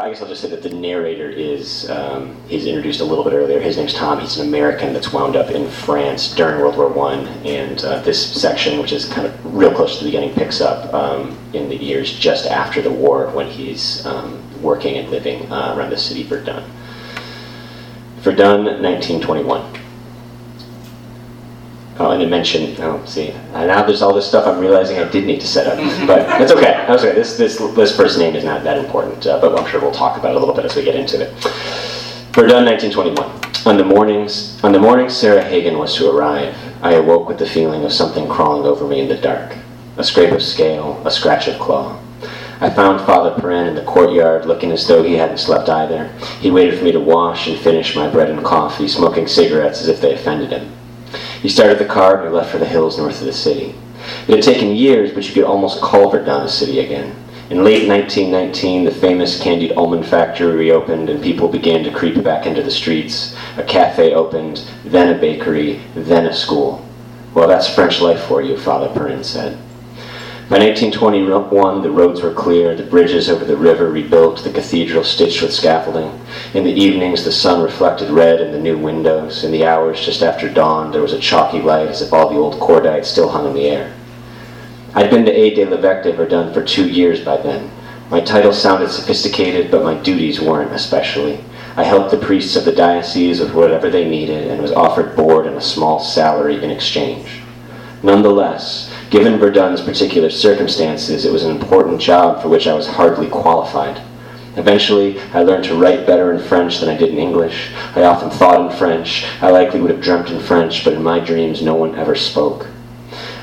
I guess I'll just say that the narrator is, um, he's introduced a little bit earlier. His name's Tom. He's an American that's wound up in France during World War One, and uh, this section, which is kind of real close to the beginning, picks up um, in the years just after the war when he's um, working and living uh, around the city Verdun. Verdun, 1921. And it mentioned, oh, see, now there's all this stuff I'm realizing I did need to set up. But that's okay. Okay. This, this, this first name is not that important, uh, but I'm sure we'll talk about it a little bit as we get into it. Verdun, 1921. On the mornings, on the morning Sarah Hagen was to arrive, I awoke with the feeling of something crawling over me in the dark. A scrape of scale, a scratch of claw. I found Father Perrin in the courtyard, looking as though he hadn't slept either. He waited for me to wash and finish my bread and coffee, smoking cigarettes as if they offended him. He started the car and we left for the hills north of the city. It had taken years, but you could almost call Verdun a city again. In late 1919, the famous candied almond factory reopened and people began to creep back into the streets. A cafe opened, then a bakery, then a school. Well, that's French life for you, Father Perrin said. By 1921, the roads were clear, the bridges over the river rebuilt, the cathedral stitched with scaffolding. In the evenings, the sun reflected red in the new windows. In the hours just after dawn, there was a chalky light as if all the old cordite still hung in the air. I'd been to A. de l'Evêque Verdun for two years by then. My title sounded sophisticated, but my duties weren't especially. I helped the priests of the diocese with whatever they needed and was offered board and a small salary in exchange. Nonetheless, Given Verdun's particular circumstances, it was an important job for which I was hardly qualified. Eventually, I learned to write better in French than I did in English. I often thought in French. I likely would have dreamt in French, but in my dreams, no one ever spoke.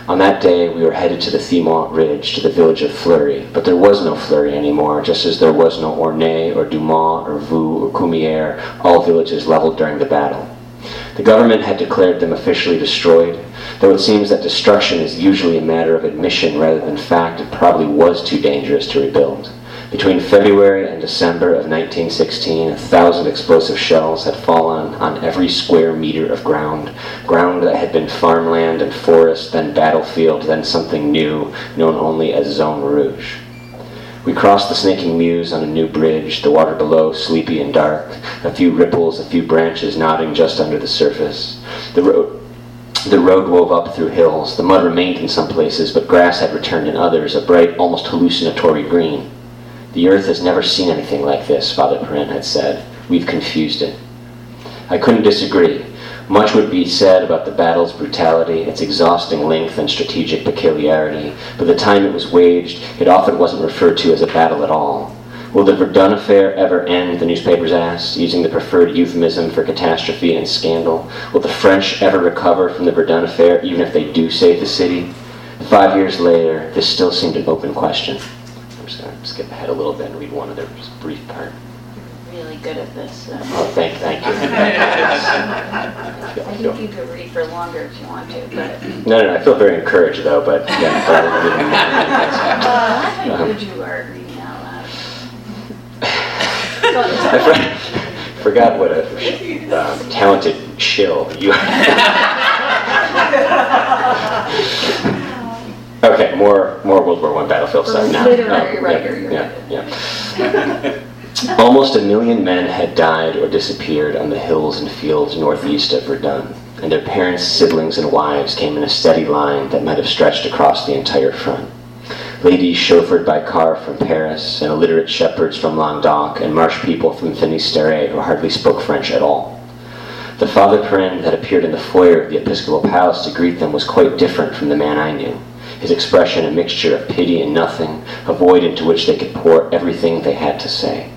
On that day, we were headed to the Thiaumont Ridge, to the village of Fleury, but there was no Fleury anymore, just as there was no Ornay or Douaumont or Vaux or Cumières, all villages leveled during the battle. The government had declared them officially destroyed, though it seems that destruction is usually a matter of admission rather than fact, it probably was too dangerous to rebuild. Between February and December of 1916, a thousand explosive shells had fallen on every square meter of ground, ground that had been farmland and forest, then battlefield, then something new, known only as Zone Rouge. We crossed the snaking Meuse on a new bridge, the water below sleepy and dark, a few ripples, a few branches nodding just under the surface. The road, the road wove up through hills. The mud remained in some places, but grass had returned in others, a bright, almost hallucinatory green. The earth has never seen anything like this, Father Perrin had said. We've confused it. I couldn't disagree. Much would be said about the battle's brutality, its exhausting length and strategic peculiarity. By the time it was waged, it often wasn't referred to as a battle at all. Will the Verdun affair ever end, the newspapers asked, using the preferred euphemism for catastrophe and scandal? Will the French ever recover from the Verdun affair, even if they do save the city? Five years later, this still seemed an open question. I'm just going to skip ahead a little bit and read one of other brief part really good at this. So. Oh, thank, thank you. I think you could read for longer if you want to, but. No, no, I feel very encouraged though, but yeah. uh, how good you are reading out loud. I for, forgot what a um, talented chill you are. Okay, more more World War One battlefield stuff now. Literary oh, writer, yeah, yeah, yeah. Almost a million men had died or disappeared on the hills and fields northeast of Verdun, and their parents, siblings, and wives came in a steady line that might have stretched across the entire front. Ladies chauffeured by car from Paris, and illiterate shepherds from Languedoc, and marsh people from Finistère who hardly spoke French at all. The Father Perrin that appeared in the foyer of the Episcopal Palace to greet them was quite different from the man I knew his expression a mixture of pity and nothing, a void into which they could pour everything they had to say.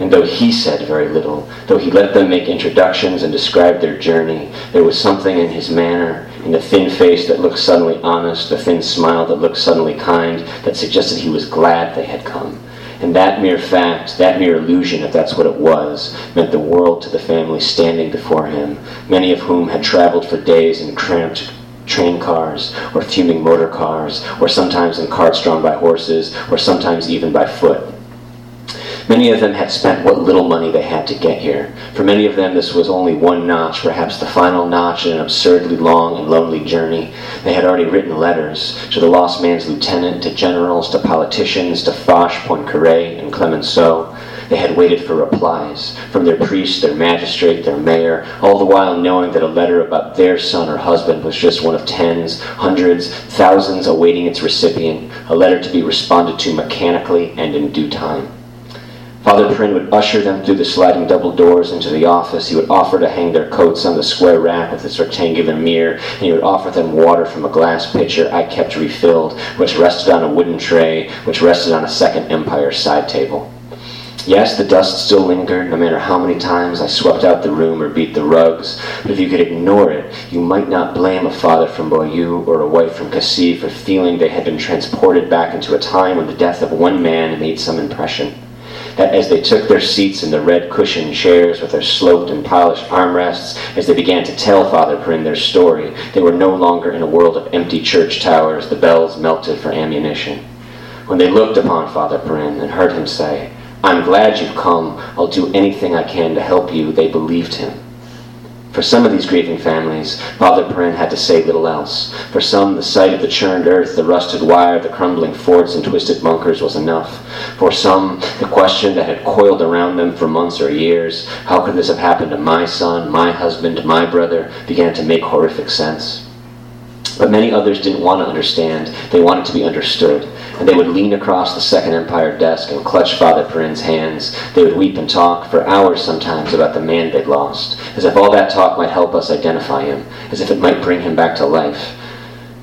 And though he said very little, though he let them make introductions and describe their journey, there was something in his manner, in the thin face that looked suddenly honest, the thin smile that looked suddenly kind, that suggested he was glad they had come. And that mere fact, that mere illusion, if that's what it was, meant the world to the family standing before him, many of whom had traveled for days in cramped train cars, or fuming motor cars, or sometimes in carts drawn by horses, or sometimes even by foot. Many of them had spent what little money they had to get here. For many of them, this was only one notch, perhaps the final notch in an absurdly long and lonely journey. They had already written letters to the lost man's lieutenant, to generals, to politicians, to Foch, Poincaré, and Clemenceau. They had waited for replies from their priest, their magistrate, their mayor, all the while knowing that a letter about their son or husband was just one of tens, hundreds, thousands awaiting its recipient, a letter to be responded to mechanically and in due time. Father Perrin would usher them through the sliding double doors into the office. He would offer to hang their coats on the square rack with its rectangular mirror, and he would offer them water from a glass pitcher I kept refilled, which rested on a wooden tray, which rested on a second Empire side table. Yes, the dust still lingered, no matter how many times I swept out the room or beat the rugs. But if you could ignore it, you might not blame a father from Beaulieu or a wife from Cassis for feeling they had been transported back into a time when the death of one man made some impression as they took their seats in the red cushioned chairs with their sloped and polished armrests, as they began to tell Father Perrin their story, they were no longer in a world of empty church towers, the bells melted for ammunition. When they looked upon Father Perrin and heard him say, I'm glad you've come, I'll do anything I can to help you, they believed him. For some of these grieving families, Father Perrin had to say little else. For some, the sight of the churned earth, the rusted wire, the crumbling forts and twisted bunkers was enough. For some, the question that had coiled around them for months or years, how could this have happened to my son, my husband, my brother, began to make horrific sense. But many others didn't want to understand, they wanted to be understood they would lean across the Second Empire desk and clutch Father Perrin's hands. They would weep and talk for hours sometimes about the man they'd lost, as if all that talk might help us identify him, as if it might bring him back to life.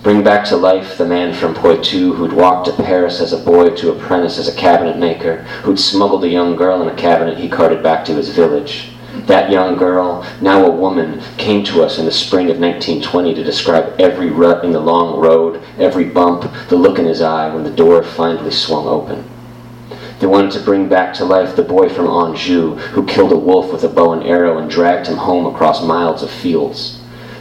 Bring back to life the man from Poitou who'd walked to Paris as a boy to apprentice as a cabinet maker, who'd smuggled a young girl in a cabinet he carted back to his village. That young girl, now a woman, came to us in the spring of 1920 to describe every rut in the long road, every bump, the look in his eye when the door finally swung open. They wanted to bring back to life the boy from Anjou who killed a wolf with a bow and arrow and dragged him home across miles of fields.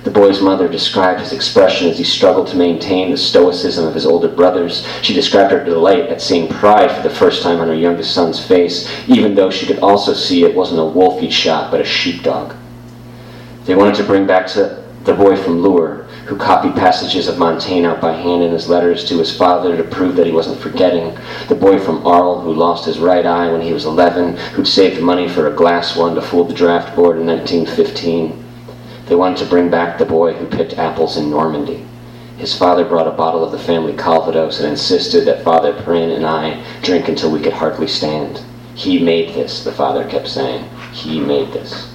The boy's mother described his expression as he struggled to maintain the stoicism of his older brothers. She described her delight at seeing pride for the first time on her youngest son's face, even though she could also see it wasn't a wolf he'd shot, but a sheepdog. They wanted to bring back to the boy from Lure, who copied passages of Montaigne out by hand in his letters to his father to prove that he wasn't forgetting. The boy from Arles, who lost his right eye when he was 11, who'd saved money for a glass one to fool the draft board in 1915. They wanted to bring back the boy who picked apples in Normandy. His father brought a bottle of the family Calvados and insisted that Father Perrin and I drink until we could hardly stand. He made this, the father kept saying. He made this.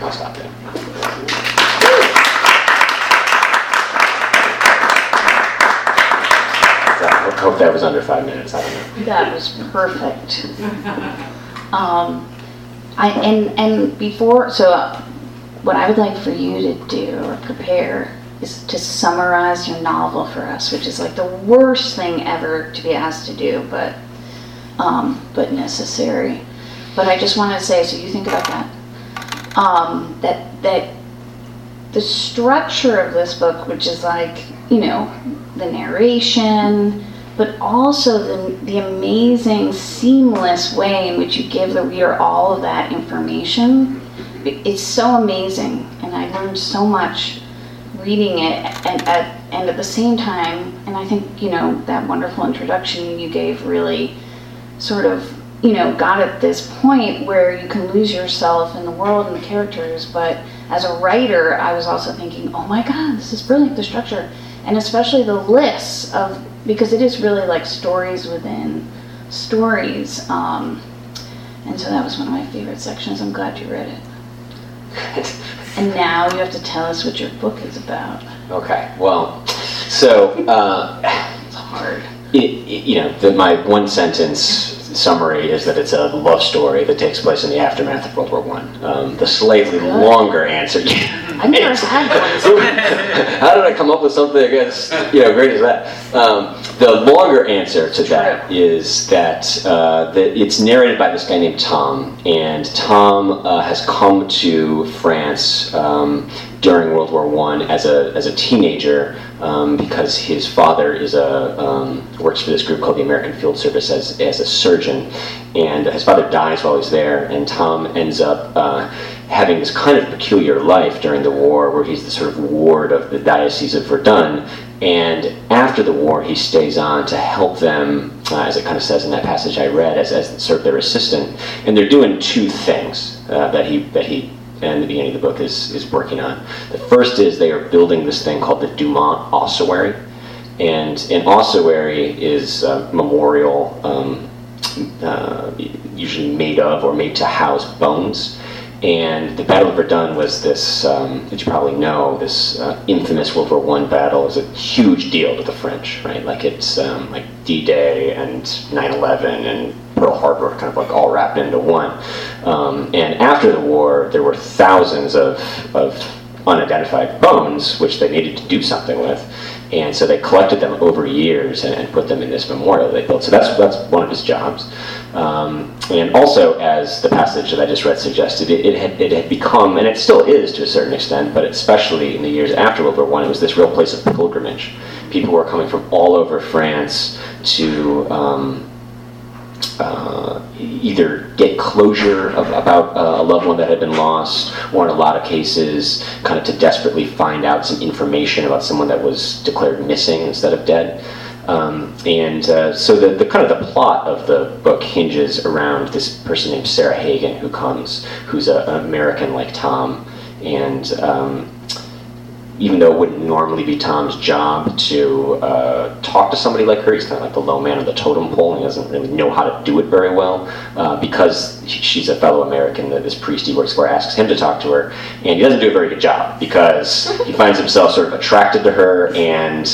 I'll stop there. I hope that was under five minutes. I don't know. That was perfect. Um, I, and, and before, so uh, what I would like for you to do or prepare is to summarize your novel for us, which is like the worst thing ever to be asked to do, but, um, but necessary. But I just want to say, so you think about that, um, that, that the structure of this book, which is like, you know, the narration, but also the, the amazing, seamless way in which you give the reader all of that information. It's so amazing, and I learned so much reading it, and at, and at the same time, and I think, you know, that wonderful introduction you gave really sort of, you know, got at this point where you can lose yourself in the world and the characters, but as a writer, I was also thinking, oh my god, this is brilliant, the structure. And especially the lists of because it is really like stories within stories. Um, and so that was one of my favorite sections. I'm glad you read it. and now you have to tell us what your book is about. Okay, well, so uh, it's hard. It, it, you know, the, my one sentence summary is that it's a love story that takes place in the aftermath of World War One. Um, the slightly Good. longer answer, I've never had one. How did I come up with something as you know great as that? Um, the longer answer to that is that, uh, that it's narrated by this guy named Tom, and Tom uh, has come to France um, during World War One as a as a teenager um, because his father is a um, works for this group called the American Field Service as as a surgeon, and his father dies while he's there, and Tom ends up. Uh, having this kind of peculiar life during the war where he's the sort of ward of the Diocese of Verdun. And after the war, he stays on to help them, uh, as it kind of says in that passage I read, as, as sort of their assistant. And they're doing two things uh, that he that he and the beginning of the book is, is working on. The first is they are building this thing called the Douaumont Ossuary. And an ossuary is a memorial um, uh, usually made of or made to house bones. And the Battle of Verdun was this, um, you probably know, this uh, infamous World War One battle. Was a huge deal to the French, right? Like it's um, like D-Day and 9/11 and Pearl Harbor, kind of like all wrapped into one. Um, and after the war, there were thousands of, of unidentified bones, which they needed to do something with. And so they collected them over years and, and put them in this memorial they built. So that's, that's one of his jobs. Um, and also, as the passage that I just read suggested, it, it, had, it had become, and it still is to a certain extent, but especially in the years after World War I, it was this real place of pilgrimage. People were coming from all over France to um, uh, either get closure of, about uh, a loved one that had been lost, or in a lot of cases, kind of to desperately find out some information about someone that was declared missing instead of dead. Um, and uh, so the, the kind of the plot of the book hinges around this person named Sarah Hagen who comes, who's a, an American like Tom, and um, even though it wouldn't normally be Tom's job to uh, talk to somebody like her, he's kind of like the low man of the totem pole, and he doesn't really know how to do it very well uh, because she's a fellow American. That this priest he works for asks him to talk to her, and he doesn't do a very good job because he finds himself sort of attracted to her and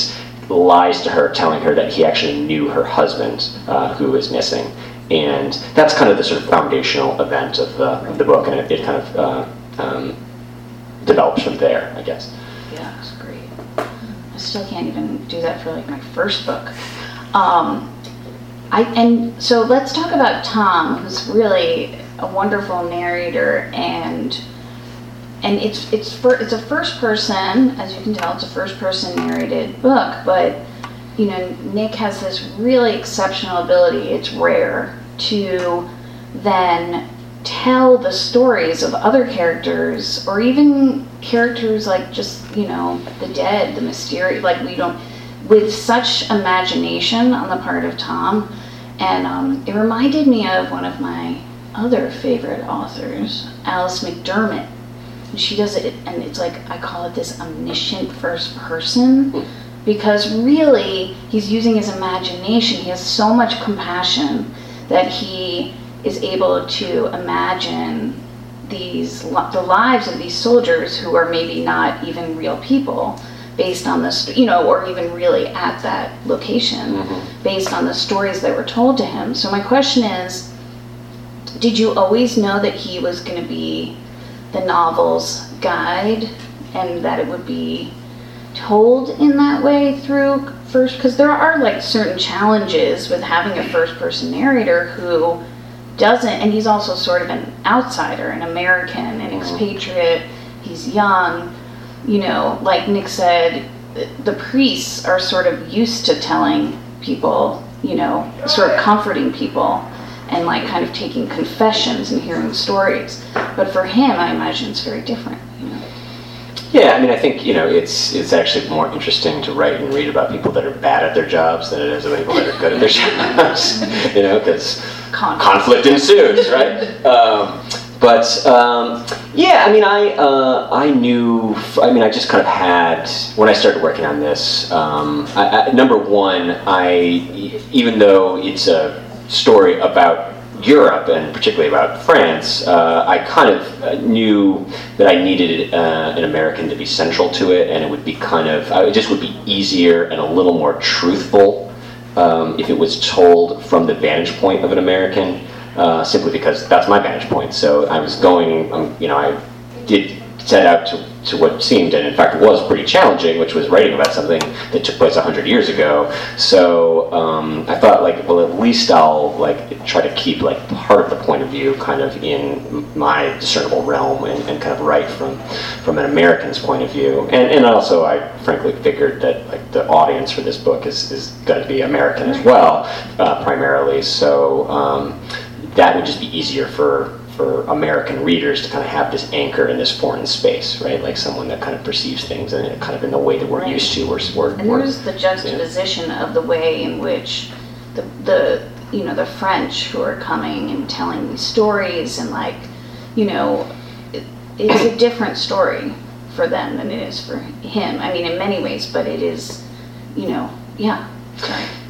lies to her, telling her that he actually knew her husband uh, who is missing. And that's kind of the sort of foundational event of the, of the book, and it, it kind of uh, um, develops from there, I guess. Yeah, it's great. I still can't even do that for like my first book. Um, I and so let's talk about Tom, who's really a wonderful narrator and and it's it's for it's a first person, as you can tell, it's a first person narrated book, but you know, Nick has this really exceptional ability, it's rare, to then tell the stories of other characters or even characters like just you know the dead the mysterious like we don't with such imagination on the part of tom. And um, it reminded me of one of my other favorite authors alice mcdermott she does it and it's like i call it this omniscient first person because really he's using his imagination he has so much compassion that he is able to imagine these the lives of these soldiers who are maybe not even real people based on this you know or even really at that location mm-hmm. based on the stories that were told to him so my question is did you always know that he was going to be the novel's guide and that it would be told in that way through first because there are like certain challenges with having a first person narrator who doesn't, and he's also sort of an outsider, an American, an mm-hmm. expatriate. He's young, you know, like Nick said, the priests are sort of used to telling people, you know, sort of comforting people and like kind of taking confessions and hearing stories. But for him, I imagine it's very different. You know? Yeah, I mean, I think you know it's it's actually more interesting to write and read about people that are bad at their jobs than it is about people that are good at their jobs. you know, because conflict. conflict. ensues, right? Um, but um, yeah, I mean, I uh, I knew. I mean, I just kind of had when I started working on this. Um, I, I, number one, I even though it's a story about Europe and particularly about France, uh, I kind of uh, knew that I needed uh, an American to be central to it, and it would be kind of, uh, it just would be easier and a little more truthful um, if it was told from the vantage point of an American, uh, simply because that's my vantage point. So I was going, um, you know, I did set out to to what seemed, and in fact was pretty challenging, which was writing about something that took place hundred years ago. So um, I thought, like, well, at least I'll like try to keep like part of the point of view kind of in my discernible realm and, and kind of write from from an American's point of view. And and also, I frankly figured that like the audience for this book is is going to be American as well, uh, primarily. So um, that would just be easier for for American readers to kind of have this anchor in this foreign space, right? Like someone that kind of perceives things and kind of in the way that we're Right. used to. We're, we're, And there's the juxtaposition of the way in which the, the you know the French who are coming and telling these stories and like you know it, it's a different story for them than it is for him. I mean, in many ways, but it is you know yeah.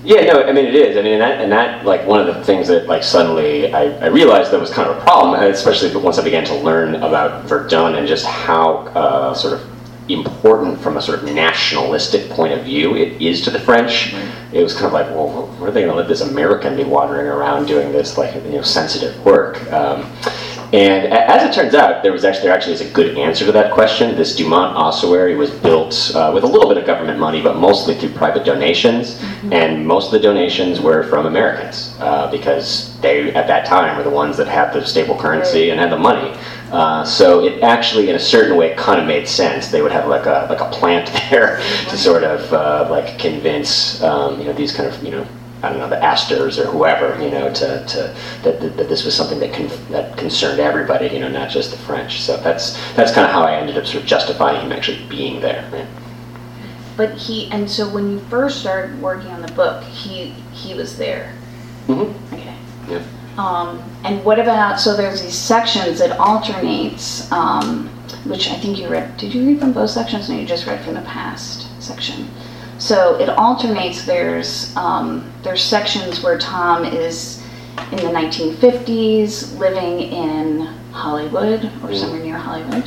Yeah, no, I mean it is. I mean, and that, and that like one of the things that like suddenly I, I realized that was kind of a problem, especially once I began to learn about Verdun and just how uh, sort of important from a sort of nationalistic point of view it is to the French. It was kind of like, well, where are they going to let this American be wandering around doing this like you know sensitive work? Um, and as it turns out, there was actually there actually is a good answer to that question. This Douaumont ossuary was built uh, with a little bit of government money, but mostly through private donations. And most of the donations were from Americans uh, because they, at that time, were the ones that had the stable currency and had the money. Uh, so it actually, in a certain way, kind of made sense. They would have like a like a plant there to sort of uh, like convince um, you know these kind of you know I don't know, the Astors or whoever, you know, to, to that, that, that this was something that con- that concerned everybody, you know, not just the French. So that's that's kind of how I ended up sort of justifying him actually being there. Right? But he and so when you first started working on the book, he he was there. Mm-hmm. Okay. Yeah. Um, and what about, so there's these sections that alternates, um, which I think you read, did you read from both sections? No, you just read from the past section. So it alternates, there's, um, there's sections where Tom is in the 1950s, living in Hollywood or somewhere near Hollywood.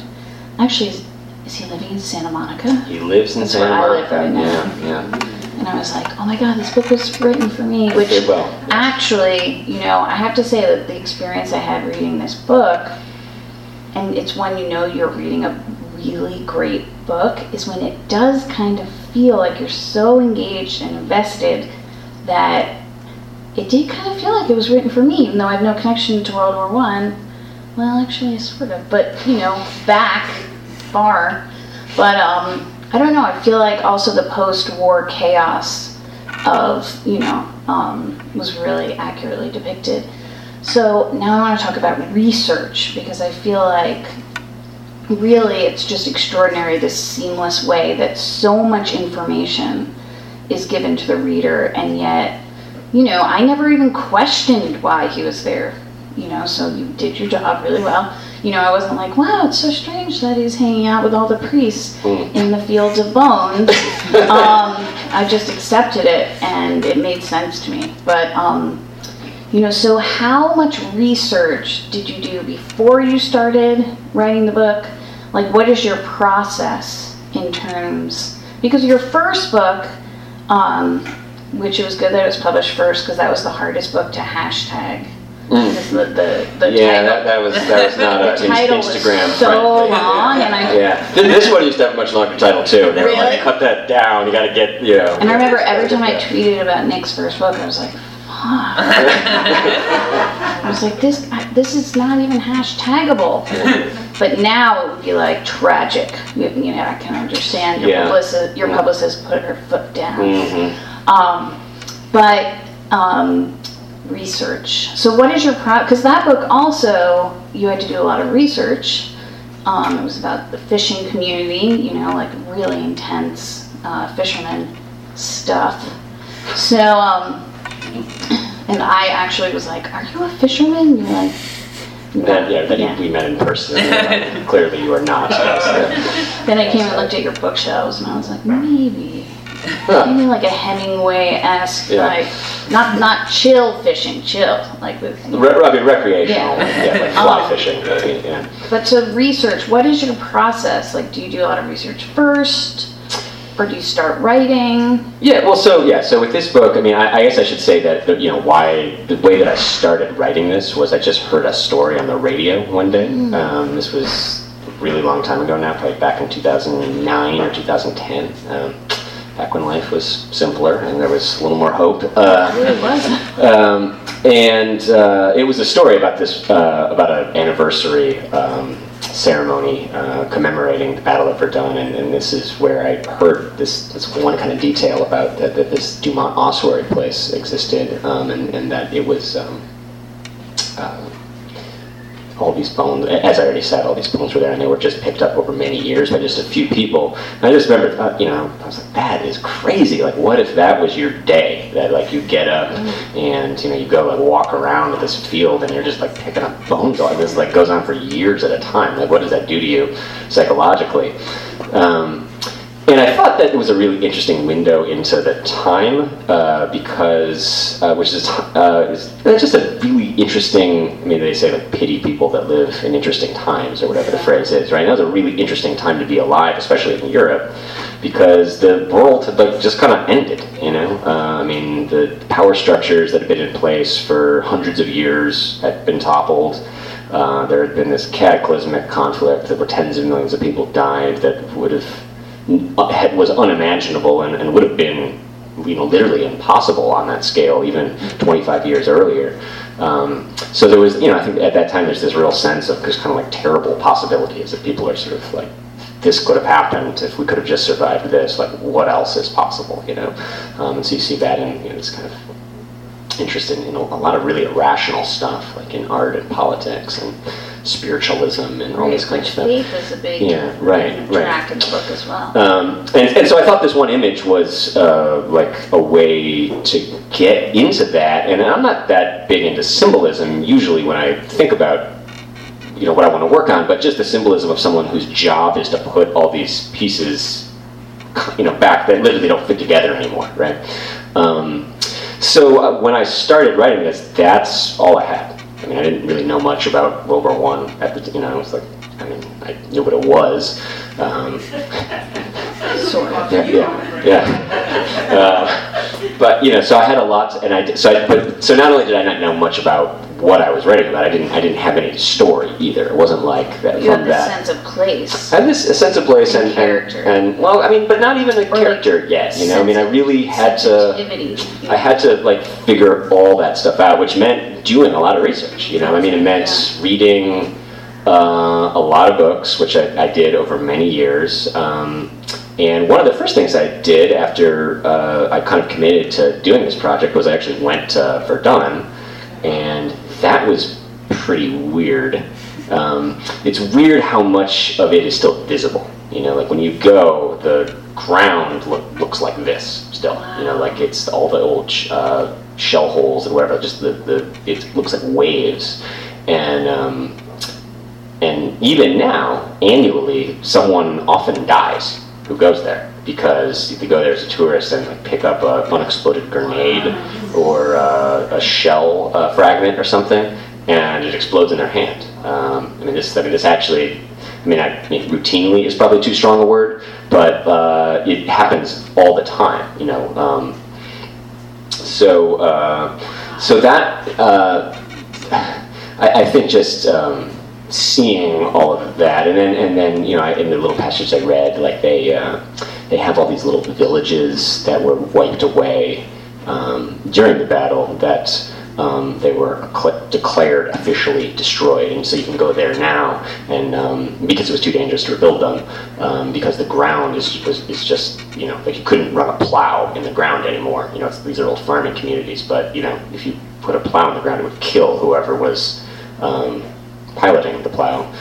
Actually, is, is he living in Santa Monica? He lives in That's Santa where I live Monica. right now. Yeah, yeah. And I was like, oh my god, this book was written for me, which well. actually, you know, I have to say that the experience I had reading this book, and it's when you know you're reading a really great book, is when it does kind of feel like you're so engaged and invested that it did kind of feel like it was written for me, even though I have no connection to World War One. Well, actually, sort of, but you know, back far. But um, I don't know. I feel like also the post-war chaos of you know um, was really accurately depicted. So now I want to talk about research because I feel like really it's just extraordinary this seamless way that so much information is given to the reader and yet you know i never even questioned why he was there you know so you did your job really well. You know i wasn't like wow it's so strange that he's hanging out with all the priests in the fields of bones. Um, i just accepted it and it made sense to me but um, you know, so how much research did you do before you started writing the book? Like, what is your process in terms? Because your first book, um, which it was good that it was published first, because that was the hardest book to hashtag. Because the, the, the Mm. Yeah, title, that, that was that was not the a title was Instagram so friendly. long, and I Yeah, this one used to have a much longer title too. They were Really? like, cut that down. You got to get, you know. And I remember every time I tweeted about Nick's first book, I was like. I was like, this, I- this is not even hashtagable. But now it would be like tragic. You you know, I can understand your Yeah. publicist, your publicist put her foot down. Mhm. Um, but um, research. So what is your pro? Because that book also, you had to do a lot of research. Um, it was about the fishing community. You know, like really intense uh, fisherman stuff. So, um, and I actually was like, "Are you a fisherman?" You're like, "No." Then, yeah, then we met in person. and, uh, Clearly, you are not. Then I came and looked at your bookshelves, and I was like, maybe, Huh. maybe like a Hemingway-esque, Yeah. like not not chill fishing, chill, like with. Re- I mean, recreational, Yeah. yeah, like fly Um, fishing. I mean, yeah. But to research, what is your process? Like, do you do a lot of research first, or do you start writing? Yeah, well, so yeah, so with this book, I mean, I, I guess I should say that that, you know why the way that I started writing this was I just heard a story on the radio one day. Um, this was really long time ago now, probably back in 2009 or 2010. Um, back when life was simpler and there was a little more hope. Uh, It really was. um, and uh, it was a story about this uh, about an anniversary um, ceremony uh, commemorating the Battle of Verdun, and, and this is where I heard this, this one kind of detail about that, that this Douaumont ossuary place existed, um, and, and that it was. Um, uh, all these bones, as I already said, all these bones were there, and they were just picked up over many years by just a few people. And I just remember, uh, you know, I was like, that is crazy. Like, what if that was your day? That like you get up and you know you go like walk around this field and you're just like picking up bones. All this like goes on for years at a time. Like, what does that do to you psychologically? Um, and I thought that it was a really interesting window into the time uh, because, uh, which is, uh, just a really interesting. I mean, they say like pity people that live in interesting times or whatever the phrase is, right? That was a really interesting time to be alive, especially in Europe, because the world had like just kind of ended. You know, uh, I mean, the power structures that had been in place for hundreds of years had been toppled. Uh, there had been this cataclysmic conflict that where tens of millions of people died that would have was unimaginable and, and would have been you know literally impossible on that scale even 25 years earlier. Um, so there was you know i think at that time there's this real sense of just kind of like terrible possibilities that people are sort of like this could have happened if we could have just survived this like what else is possible you know? Um, and so you see that in you know, this kind of interest in know, a lot of really irrational stuff like in art and politics and spiritualism and all this kind of stuff faith is a big Yeah, right, right. in the book as well. um, and, and so I thought this one image was uh, like a way to get into that. And I'm not that big into symbolism usually when I think about you know what I want to work on, but just the symbolism of someone whose job is to put all these pieces you know back that literally don't fit together anymore, right? Um, so uh, when I started writing this, that's all I had. I mean, I didn't really know much about World War One at the you know I was like I mean I knew what it was. Um, Sort of. yeah, yeah, yeah. Uh, but you know, so I had a lot, and I did, so I, but so not only did I not know much about what I was writing about, I didn't I didn't have any story either. It wasn't like that You from this that. sense of place. I had this a sense of place And and, and, character. and well, I mean, but not even a like character yet. You know, I mean, I really had to. I had to like figure all that stuff out, which meant doing a lot of research. You know, I mean, it meant reading uh, a lot of books, which I, I did over many years. Um, and one of the first things I did after uh, I kind of committed to doing this project was I actually went to Verdun, and that was pretty weird. Um, it's weird how much of it is still visible. You know, like when you go, the ground look, looks like this still. You know, like it's all the old uh, shell holes and whatever. Just the, the it looks like waves, and um, and even now, annually, someone often dies who goes there because they go there as a tourist and like pick up an unexploded grenade or uh, a shell uh, fragment or something, and it explodes in their hand. Um, I mean, this. I mean, this actually. I mean, I, I mean, routinely is probably too strong a word, but uh, it happens all the time. You know. Um, so, uh, so that uh, I, I think just um, seeing all of that, and then and then you know in the little passage I read, like they uh, they have all these little villages that were wiped away um, during the battle that. Um, they were declared officially destroyed, and so you can go there now, and um, because it was too dangerous to rebuild them, um, because the ground is, is just you know like you couldn't run a plow in the ground anymore. You know these are old farming communities, but you know if you put a plow in the ground, it would kill whoever was um, piloting the plow.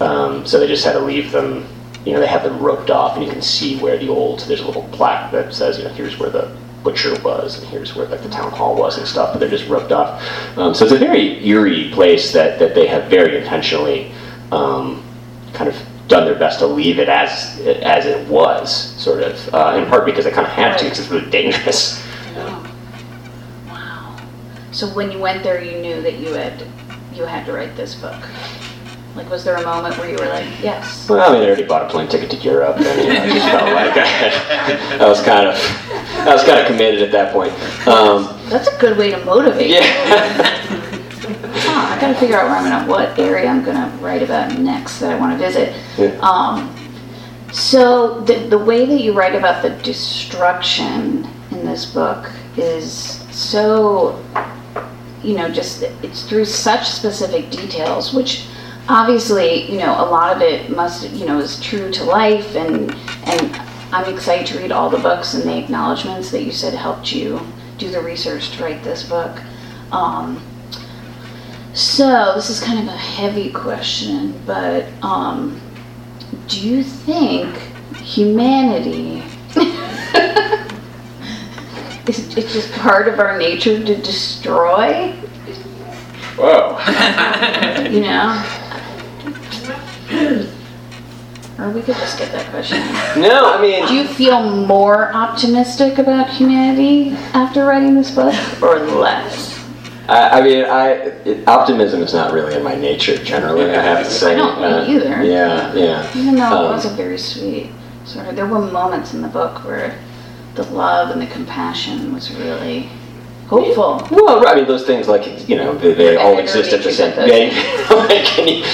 Um, so they just had to leave them. You know, they have them roped off, and you can see where the old. There's a little plaque that says, you know, here's where the butcher was, and here's where like the town hall was and stuff. But they're just roped off. Um, so it's a very eerie place that that they have very intentionally um, kind of done their best to leave it as as it was, sort of. Uh, in part because they kind of had to, because it's really dangerous. Wow. So when you went there, you knew that you had you had to write this book. Like, was there a moment where you were like, yes? Well, I mean, I already bought a plane ticket to Europe, and you know, I just felt like I, I was kind of, I was kind of committed at that point. Um, That's a good way to motivate. yeah, Huh, I gotta figure out where I'm gonna, what area I'm gonna write about next that I want to visit. Yeah. Um, so the the way that you write about the destruction in this book is so, you know, just it's through such specific details, which obviously, you know, a lot of it must, you know, is true to life, and and I'm excited to read all the books and the acknowledgments that you said helped you do the research to write this book. Um, so this is kind of a heavy question, but um, do you think humanity is it's just part of our nature to destroy? Whoa. You know? Or we could just get that question. No, I mean. Do you feel more optimistic about humanity after writing this book, or less? I, I mean, I it, optimism is not really in my nature generally. I have to say. I don't Uh, either. Yeah, yeah. Even though it Um, was a very sweet sort of, there were moments in the book where the love and the compassion was really hopeful. Well, I mean, those things like you know, they, they all exist at the same. Yeah, can you?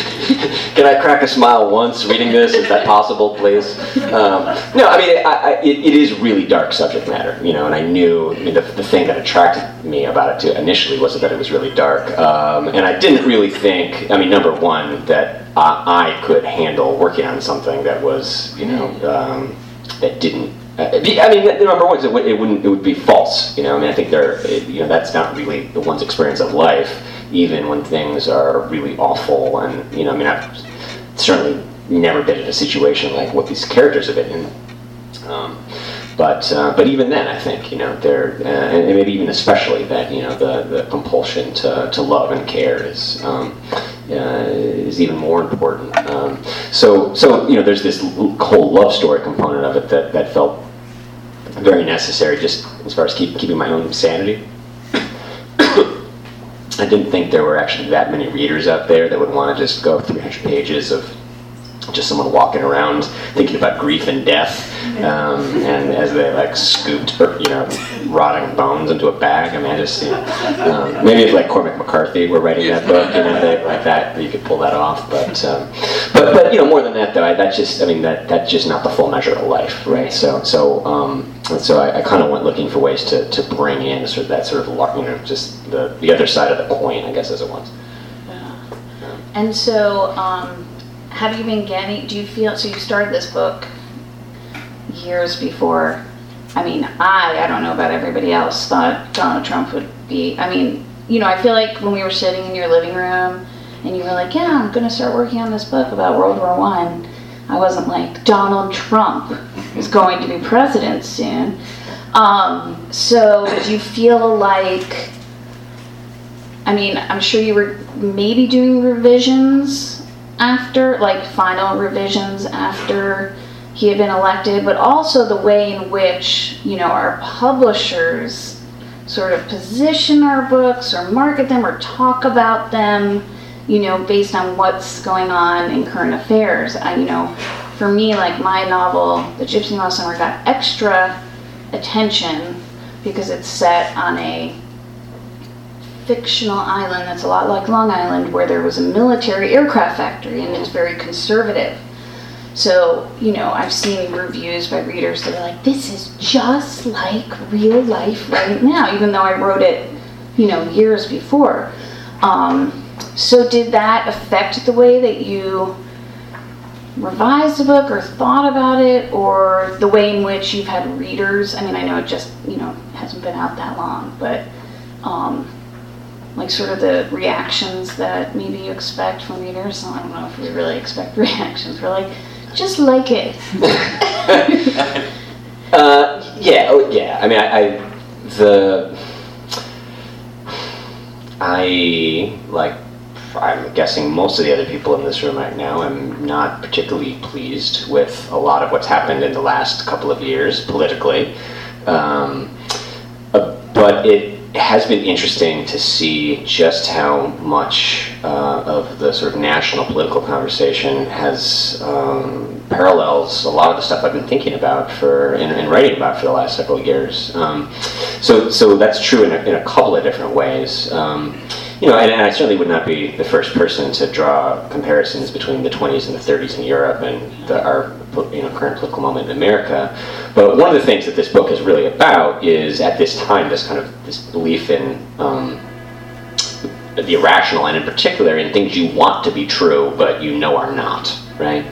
Can I crack a smile once reading this? Is that possible, please? Um, no, I mean, I, I, it, it is really dark subject matter, you know, and I knew I mean, the, the thing that attracted me about it too initially was that it was really dark, um, and I didn't really think. I mean, number one, that I, I could handle working on something that was, you know, um, that didn't I mean, the number one is it, would, it wouldn't. It would be false. You know, I mean, I think there. It, you know, that's not really the one's experience of life, even when things are really awful. And you know, I mean, I've certainly never been in a situation like what these characters have been in. Um, but uh, but even then, I think you know, there uh, and and maybe even especially that you know the, the compulsion to, to love and care is um, uh, is even more important. Um, so so you know, there's this whole love story component of it that, that felt very necessary, just as far as keep, keeping my own sanity. I didn't think there were actually that many readers out there that would want to just go 300 pages of just someone walking around thinking about grief and death, um, and as they like scooped, you know, rotting bones into a bag. I mean, I just, you know, um, maybe if like Cormac McCarthy were writing that book, you know, they, like that, you could pull that off. But, um, but, but you know, more than that though, I, that's just, I mean, that that's just not the full measure of life, right? So, so, um, so I, I kind of went looking for ways to, to bring in sort of that sort of, you know, just the the other side of the coin, I guess, as it was. And so, um, have you been getting, do you feel, so you started this book years before, I mean, I, I don't know about everybody else, thought Donald Trump would be, I mean, you know, I feel like when we were sitting in your living room and you were like, yeah, I'm gonna start working on this book about World War One, I wasn't like, Donald Trump is going to be president soon. Um, so do you feel like, I mean, I'm sure you were maybe doing revisions after, like final revisions after he had been elected, but also the way in which, you know, our publishers sort of position our books or market them or talk about them, you know, based on what's going on in current affairs. I, you know, for me, like my novel, The Gypsy Moth Summer, got extra attention because it's set on a fictional island that's a lot like Long Island, where there was a military aircraft factory and it's very conservative. So, you know, I've seen reviews by readers that are like, this is just like real life right now, even though I wrote it, you know, years before. Um, so, did that affect the way that you revised the book or thought about it, or the way in which you've had readers? I mean, I know it just, you know, hasn't been out that long, but um, like sort of the reactions that maybe you expect from readers. I don't know if we really expect reactions. We're like, just like it. Uh, yeah, oh, yeah. I mean, I, I the I like. I'm guessing most of the other people in this room right now am not particularly pleased with a lot of what's happened in the last couple of years politically. Um, uh, but it has been interesting to see just how much uh, of the sort of national political conversation has um, parallels a lot of the stuff I've been thinking about for and, and writing about for the last several years. Um, so, so that's true in a, in a couple of different ways. Um, you know, and, and I certainly would not be the first person to draw comparisons between the 20s and the 30s in Europe and the, our you know, current political moment in America. But one of the things that this book is really about is at this time this kind of this belief in um, the irrational, and in particular in things you want to be true but you know are not, right?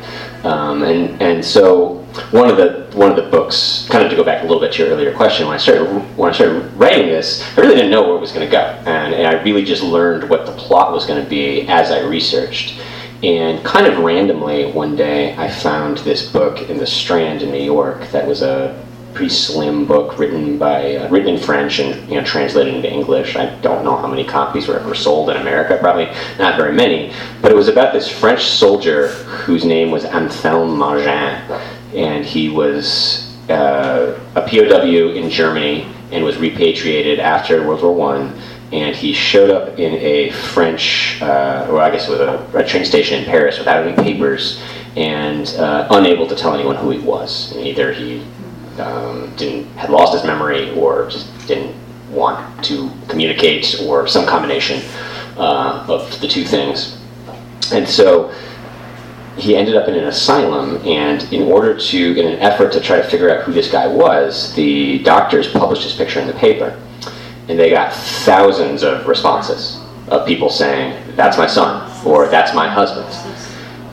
Um, and and so one of the one of the books, kind of to go back a little bit to your earlier question, when I started when I started writing this, I really didn't know where it was going to go, and, and I really just learned what the plot was going to be as I researched. And kind of randomly, one day, I found this book in the Strand in New York that was a pretty slim book written by uh, written in French and you know translated into English. I don't know how many copies were ever sold in America, probably not very many. But it was about this French soldier whose name was Anthelme Mangin, and he was uh, a POW in Germany and was repatriated after World War One. And he showed up in a French, uh, or I guess with a, a, train station in Paris without any papers, and uh, unable to tell anyone who he was. And either he um, didn't had lost his memory, or just didn't want to communicate, or some combination uh, of the two things. And so he ended up in an asylum, and in order to, in an effort to try to figure out who this guy was, the doctors published his picture in the paper. And they got thousands of responses of people saying, that's my son, or that's my husband.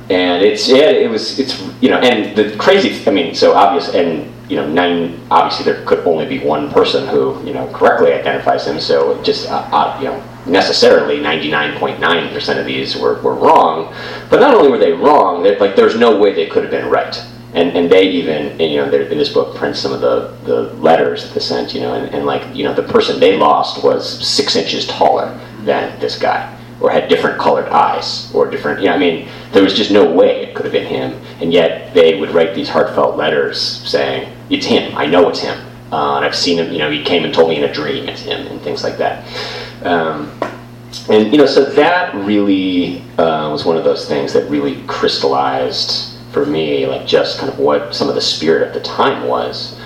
And it's, yeah, it was, it's, you know, and the crazy, I mean, so obvious, and, you know, nine, obviously there could only be one person who, you know, correctly identifies him, so just, uh, uh, you know, necessarily 99.9% of these were, were wrong. But not only were they wrong, like there's no way they could have been right. And, and they even, and, you know, in this book prints some of the, the letters that they sent, you know, and, and like, you know, the person they lost was six inches taller than this guy, or had different colored eyes, or different, you know, I mean, there was just no way it could have been him. And yet they would write these heartfelt letters saying, it's him, I know it's him. Uh, and I've seen him, you know, he came and told me in a dream it's him, and things like that. Um, and you know, so that really uh, was one of those things that really crystallized for me, like just kind of what some of the spirit at the time was.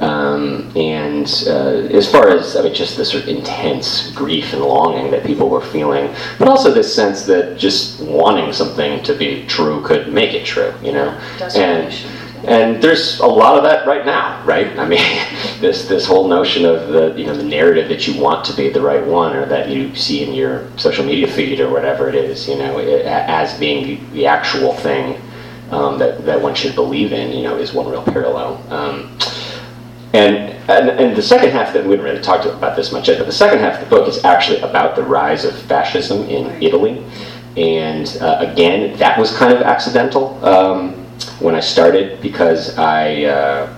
Um, and uh, as far as I mean, just the sort of intense grief and longing that people were feeling, but also this sense that just wanting something to be true could make it true, you know. And and there's a lot of that right now, right? I mean, this this whole notion of the you know the narrative that you want to be the right one, or that you see in your social media feed or whatever it is, you know, it, as being the, the actual thing um, that that one should believe in, you know, is one real parallel. Um, and, and, and the second half that we didn't really talk about this much yet, but the second half of the book is actually about the rise of fascism in Italy. And uh, again, that was kind of accidental. Um, when I started because I uh,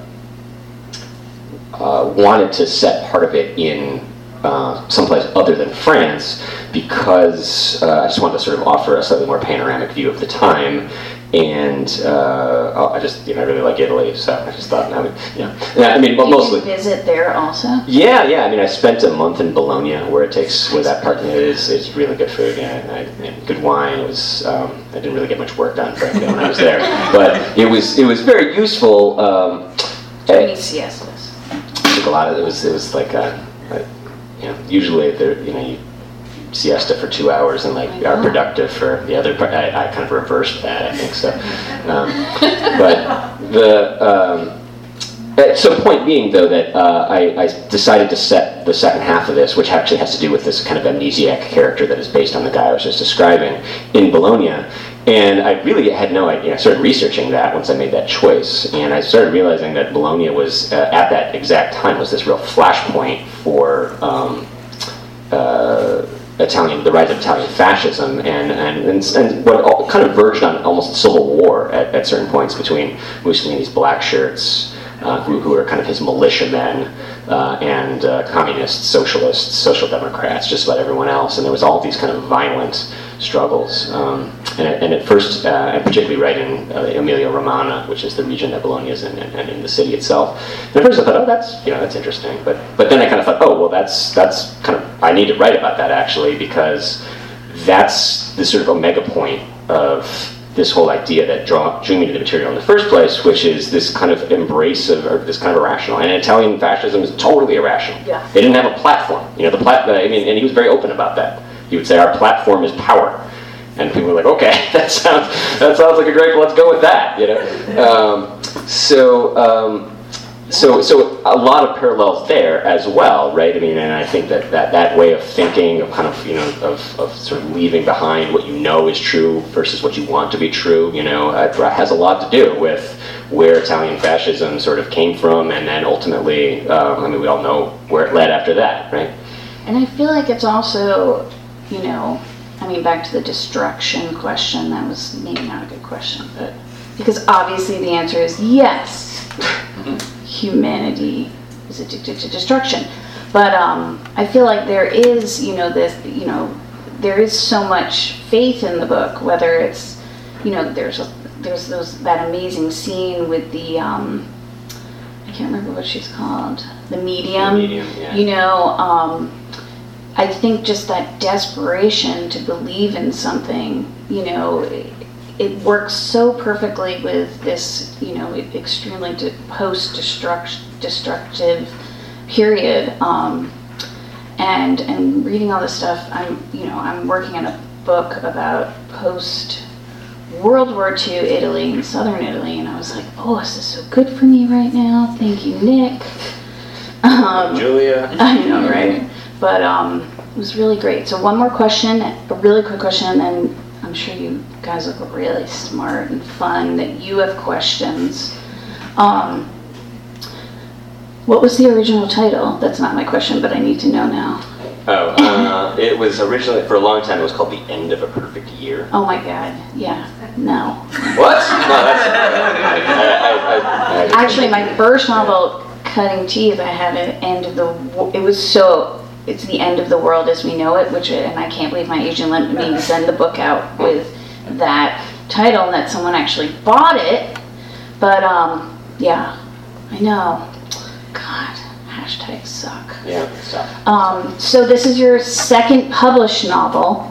uh, wanted to set part of it in uh, someplace other than France because uh, I just wanted to sort of offer a slightly more panoramic view of the time and uh, oh, I just you know I really like Italy, so I just thought I mean yeah, yeah I mean but mostly visit there also. Yeah, yeah. I mean I spent a month in Bologna, where it takes where that part is it's really good food and, I, and good wine. It was um, I didn't really get much work done frankly when I was there, but it was it was very useful. Um, Many siestas. Took a lot of it was it was like a, a you know usually there you know you siesta for two hours and like are productive for the other part. I, I kind of reversed that, I think so. Um, but the um, so point being though that uh, I, I, decided to set the second half of this, which actually has to do with this kind of amnesiac character that is based on the guy I was just describing in Bologna. And I really had no idea. I started researching that once I made that choice, and I started realizing that Bologna was uh, at that exact time was this real flashpoint for. Um, uh, Italian, the rise of Italian fascism, and and, and, and what all, kind of verged on almost civil war at, at certain points between Mussolini's black shirts, uh, who, who are kind of his militiamen, uh, and uh, communists, socialists, social democrats, just about everyone else. And there was all these kind of violent struggles. Um, and, at, and, at, first, uh, and particularly right in uh, Emilia Romagna, which is the region that Bologna is in, and, and, in the city itself. And at first I thought, oh, that's you know that's interesting. But but then I kind of thought, oh, well, that's that's kind of I need to write about that actually because that's the sort of omega point of this whole idea that draw, drew me to the material in the first place, which is this kind of embrace of or this kind of irrational. And Italian fascism is totally irrational. Yeah. They didn't have a platform. You know, the plat. I mean, and he was very open about that he would say our platform is power. And people were like, okay, that sounds that sounds like a great. Let's go with that. You know. Um, so um, so so a lot of parallels there as well, right? I mean, and I think that that, that way of thinking of kind of you know of, of sort of leaving behind what you know is true versus what you want to be true, you know, uh, has a lot to do with where Italian fascism sort of came from, and then ultimately, um, I mean, we all know where it led after that, right? And I feel like it's also, you know, I mean, back to the destruction question. That was maybe not a good question, but because obviously the answer is yes. Humanity is addicted to destruction, but um, I feel like there is, you know, this, you know, there is so much faith in the book. Whether it's, you know, there's a, there's those that amazing scene with the. Um, I can't remember what she's called. The medium. The medium, yeah. You know, um, I think just that desperation to believe in something, you know, it, it works so perfectly with this, you know, extremely de- post-destructive period. Um, and and reading all this stuff, I'm, you know, I'm working on a book about post World War II Italy and Southern Italy, and I was like, oh, this is so good for me right now. Thank you, Nick. Um, Julia. I know, right? But um, it was really great. So one more question, a really quick question, and I'm sure you guys look really smart and fun that you have questions. Um, what was the original title? That's not my question, but I need to know now. Oh, uh, it was originally for a long time. It was called "The End of a Perfect Year." Oh my God! Yeah, no. What? No, that's. I, I, I, Actually, my first novel, Cutting Teeth, I had an end of the. It was so. It's the end of the world as we know it, which and I can't believe my agent let me send the book out with that title and that someone actually bought it. But um, yeah, I know. God, hashtags suck. Yeah. Stop. Um, so this is your second published novel,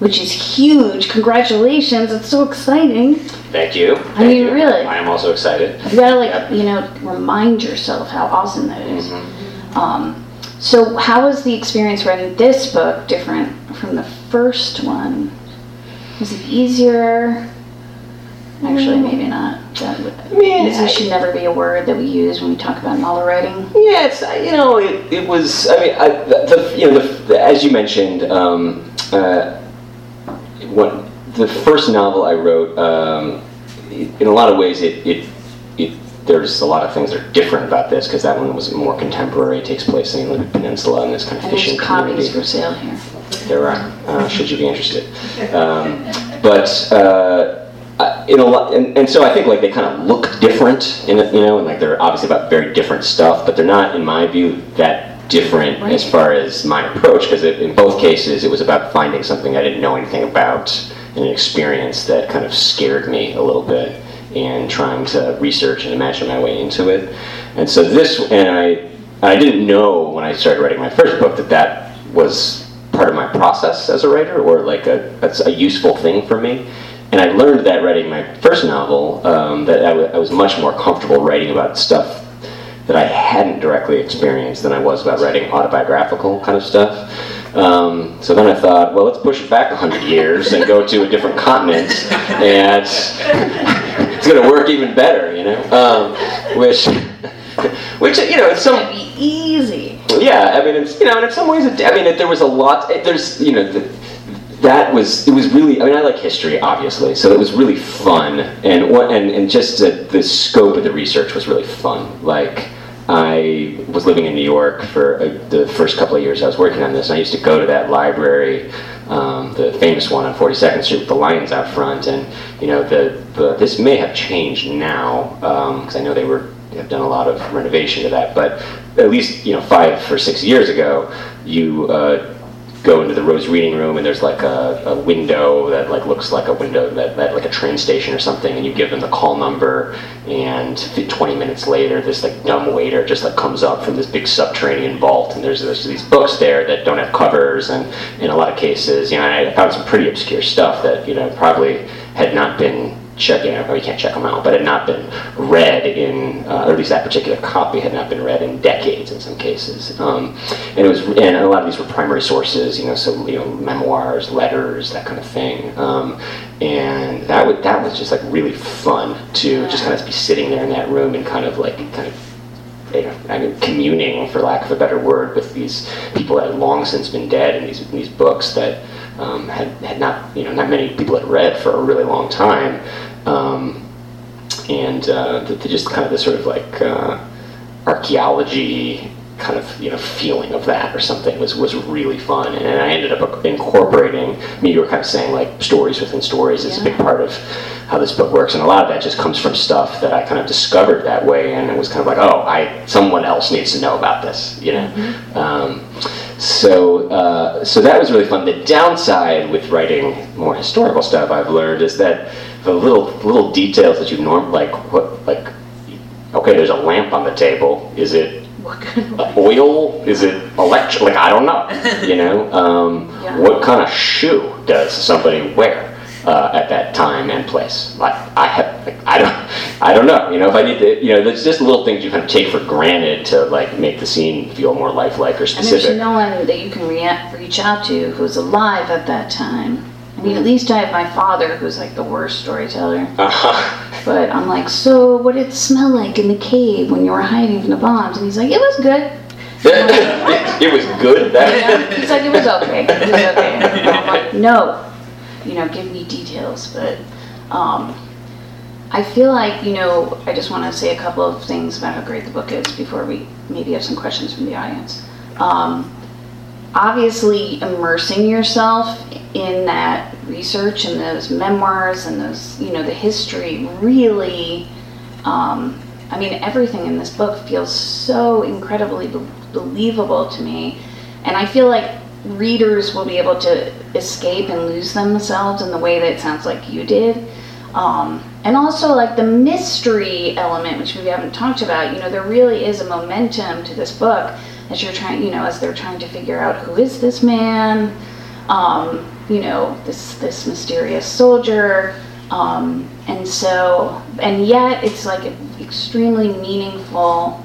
which is huge. Congratulations! It's so exciting. Thank you. I mean, you. really. I am also excited. You gotta like, Yep. you know, remind yourself how awesome that is. Mhm. Um, so how was the experience writing this book different from the first one? Was it easier? Actually, maybe not. That would, mean, easy I- should never be a word that we use when we talk about novel writing. Yeah, it's you know it, it was. I mean, I, the, the you know the, the, as you mentioned, um, uh, what the first novel I wrote, um, in a lot of ways, it, it it there's a lot of things that are different about this because that one was more contemporary. It takes place in the Peninsula and this kind of And there's fishing copies community. for sale here. There are, uh, should you be interested. Um, but uh, I- in a lot, and, and so I think like they kind of look different in it, you know, and like they're obviously about very different stuff, but they're not, in my view, that different as far as my approach. Because in both cases, it was about finding something I didn't know anything about, and an experience that kind of scared me a little bit, and trying to research and imagine my way into it. And so this, and I, I didn't know when I started writing my first book that that was part of my process as a writer or like a, that's a useful thing for me. And I learned that writing my first novel, um, that I, w- I was much more comfortable writing about stuff that I hadn't directly experienced than I was about writing autobiographical kind of stuff. Um, so then I thought, well, let's push it back 100 years and go to a different continent, and it's going to work even better, you know? Um, which, which, you know, it's be easy. yeah, I mean, it's you know, and in some ways, it, I mean, it, there was a lot. It, there's you know, the, that was it was really. I mean, I like history, obviously, so it was really fun, and what and and just the, the scope of the research was really fun. Like. I was living in New York for uh, the first couple of years I was working on this, I used to go to that library, um, the famous one on 42nd Street with the lions out front, and you know the, the this may have changed now because I know they were have done a lot of renovation to that, but at least you know five or six years ago, you uh, go into the Rose Reading Room and there's like a, a window that like looks like a window that, that like a train station or something, and you give them the call number, and 20 minutes later, this like dumb waiter just like comes up from this big subterranean vault, and there's, there's these books there that don't have covers, and in a lot of cases, you know, I found some pretty obscure stuff that you know probably had not been check, you know, we can't check them out, but had not been read in, uh, or at least that particular copy had not been read in decades in some cases. Um, and it was, and a lot of these were primary sources, you know, so you know, memoirs, letters, that kind of thing. Um, and that would that was just like really fun to just kind of be sitting there in that room and kind of like kind of you know, I mean, communing, for lack of a better word, with these people that had long since been dead, and these these books that um, had had not you know not many people had read for a really long time, um, and uh, the, the just kind of this sort of like uh, archaeology kind of you know feeling of that or something was was really fun and, I ended up incorporating I mean you were kind of saying like stories within stories is yeah. a big part of how this book works and a lot of that just comes from stuff that I kind of discovered that way and it was kind of like oh I someone else needs to know about this you know mm-hmm. um, so uh, so that was really fun the downside with writing more historical stuff I've learned is that the little little details that you norm like what like okay there's a lamp on the table is it oil? Is it electric? Like I don't know. You know, um, yeah. what kind of shoe does somebody wear uh, at that time and place? Like I have, like, I don't, I don't know. You know, if I need to, you know, there's just little things you kind of take for granted to like make the scene feel more lifelike or specific. And there's no one that you can re- reach out to who's alive at that time. I mean, at least I have my father, who's like the worst storyteller. Uh-huh. But I'm like, so what did it smell like in the cave when you were hiding from the bombs? And he's like, it was good. it was good. That he's like, it was okay. It was okay. I'm like, no, you know, give me details. But um, I feel like, you know, I just want to say a couple of things about how great the book is before we maybe have some questions from the audience. Um, obviously immersing yourself in that research and those memoirs and those you know the history really um, i mean everything in this book feels so incredibly be- believable to me and i feel like readers will be able to escape and lose themselves in the way that it sounds like you did. Um, and also like the mystery element which we haven't talked about you know there really is a momentum to this book as you're trying, you know, as they're trying to figure out who is this man, um, you know, this this mysterious soldier, um, and so, and yet it's like extremely meaningful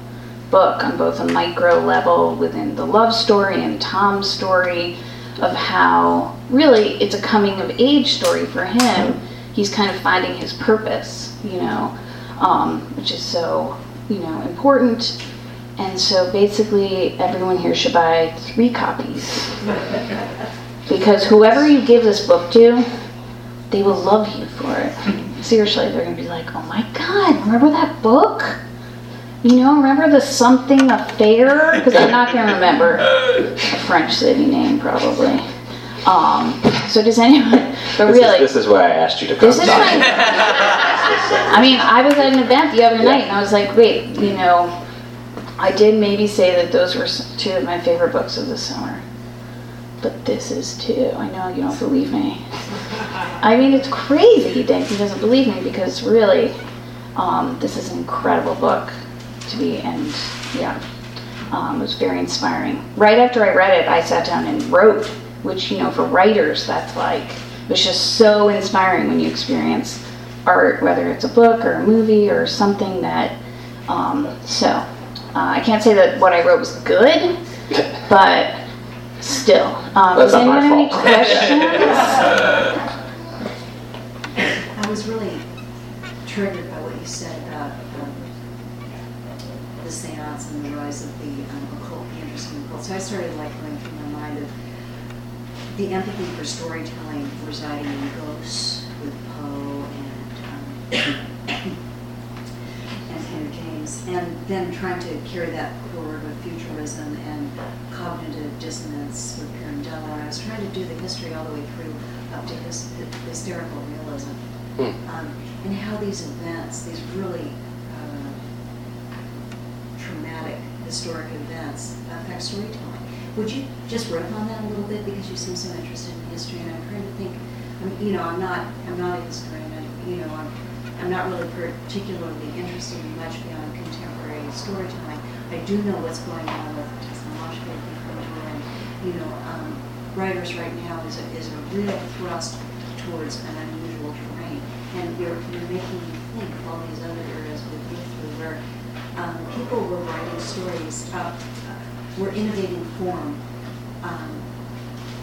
book on both a micro level within the love story and Tom's story of how really it's a coming of age story for him. He's kind of finding his purpose, you know, um, which is so, you know, important and so basically, everyone here should buy three copies. because whoever you give this book to, they will love you for it. Seriously, they're going to be like, oh my God, remember that book? You know, remember the something affair? Because I'm not going to remember a French city name, probably. Um, so does anyone? But this really, is, this is why I asked you to come. This is my. I mean, I was at an event the other yeah. night, and I was like, wait, you know, I did maybe say that those were two of my favorite books of the summer. But this is too. I know you don't believe me. I mean, it's crazy that he doesn't believe me because really, um, this is an incredible book to be, and yeah, um, it was very inspiring. Right after I read it, I sat down and wrote, which, you know, for writers, that's like, it was just so inspiring when you experience art, whether it's a book or a movie or something that, um, so uh, I can't say that what I wrote was good, but still. Um, does anyone have any questions? I was really triggered by what you said about um, the seance and the rise of the um, occult, the interest in occult. So I started like going through my mind of the empathy for storytelling residing in ghosts with Poe and um, and then trying to carry that forward with futurism and cognitive dissonance with Pirandello. I was trying to do the history all the way through up to his, hysterical realism. Mm. Um, and how these events, these really uh, traumatic historic events affect storytelling. Would you just riff on that a little bit because you seem so interested in history and I'm trying to think, I you know, I'm not, I'm not a historian, I, you know, I'm, I'm not really particularly interested in much beyond contemporary storytelling. I do know what's going on with technological behavior and, you know, um, writers right now is a, is a real thrust towards an unusual terrain. And you're, you're making me think of all these other areas we've been through where um, people were writing stories, uh, uh, were innovating form, um,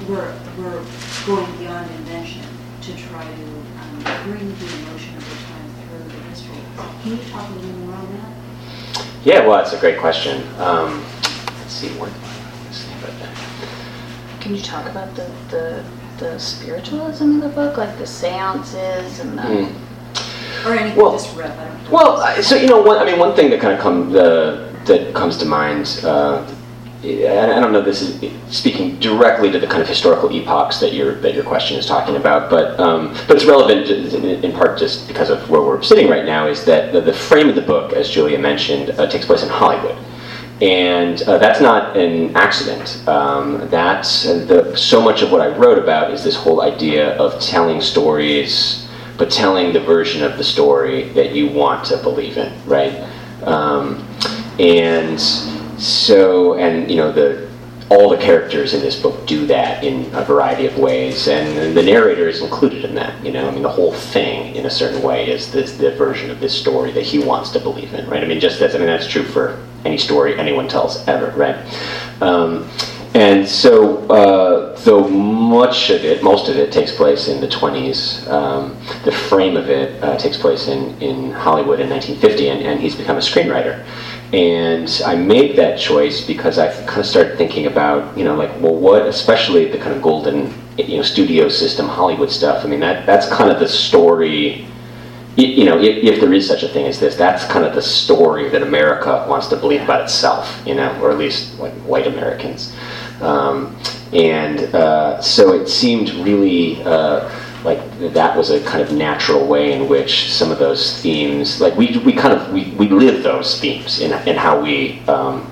were, were going beyond invention to try to um, bring the emotion of the time through the history. Can you talk a little more on that? Yeah, well, that's a great question. Um, let's see, what let's see about that. Can you talk about the, the, the spiritualism of the book, like the seances and the. Mm. Or anything, Well- just rip, I don't. Well, so you know, one, I mean, one thing that kind of come uh, that comes to mind. Uh, I don't know. This is speaking directly to the kind of historical epochs that your that your question is talking about, but um, but it's relevant in in part just because of where we're sitting right now. Is that the, the frame of the book, as Julia mentioned, uh, takes place in Hollywood, and uh, that's not an accident. Um, that's uh, the, so much of what I wrote about is this whole idea of telling stories, but telling the version of the story that you want to believe in, right? Um, and so, and you know, the all the characters in this book do that in a variety of ways, and the narrator is included in that. You know, I mean, the whole thing, in a certain way, is this the version of this story that he wants to believe in, right? I mean, just that's I mean, that's true for any story anyone tells ever, right? Um, and so, uh, though much of it, most of it takes place in the 20s, um, the frame of it uh, takes place in, in Hollywood in 1950, and, and he's become a screenwriter. And I made that choice because I kind of started thinking about, you know, like, well, what, especially the kind of golden, you know, studio system Hollywood stuff. I mean, that that's kind of the story. You know, if, if there is such a thing as this, that's kind of the story that America wants to believe about itself, you know, or at least like white Americans. Um, and uh, so it seemed really uh, like that was a kind of natural way in which some of those themes, like we, we kind of we, we live those themes in, in how we um,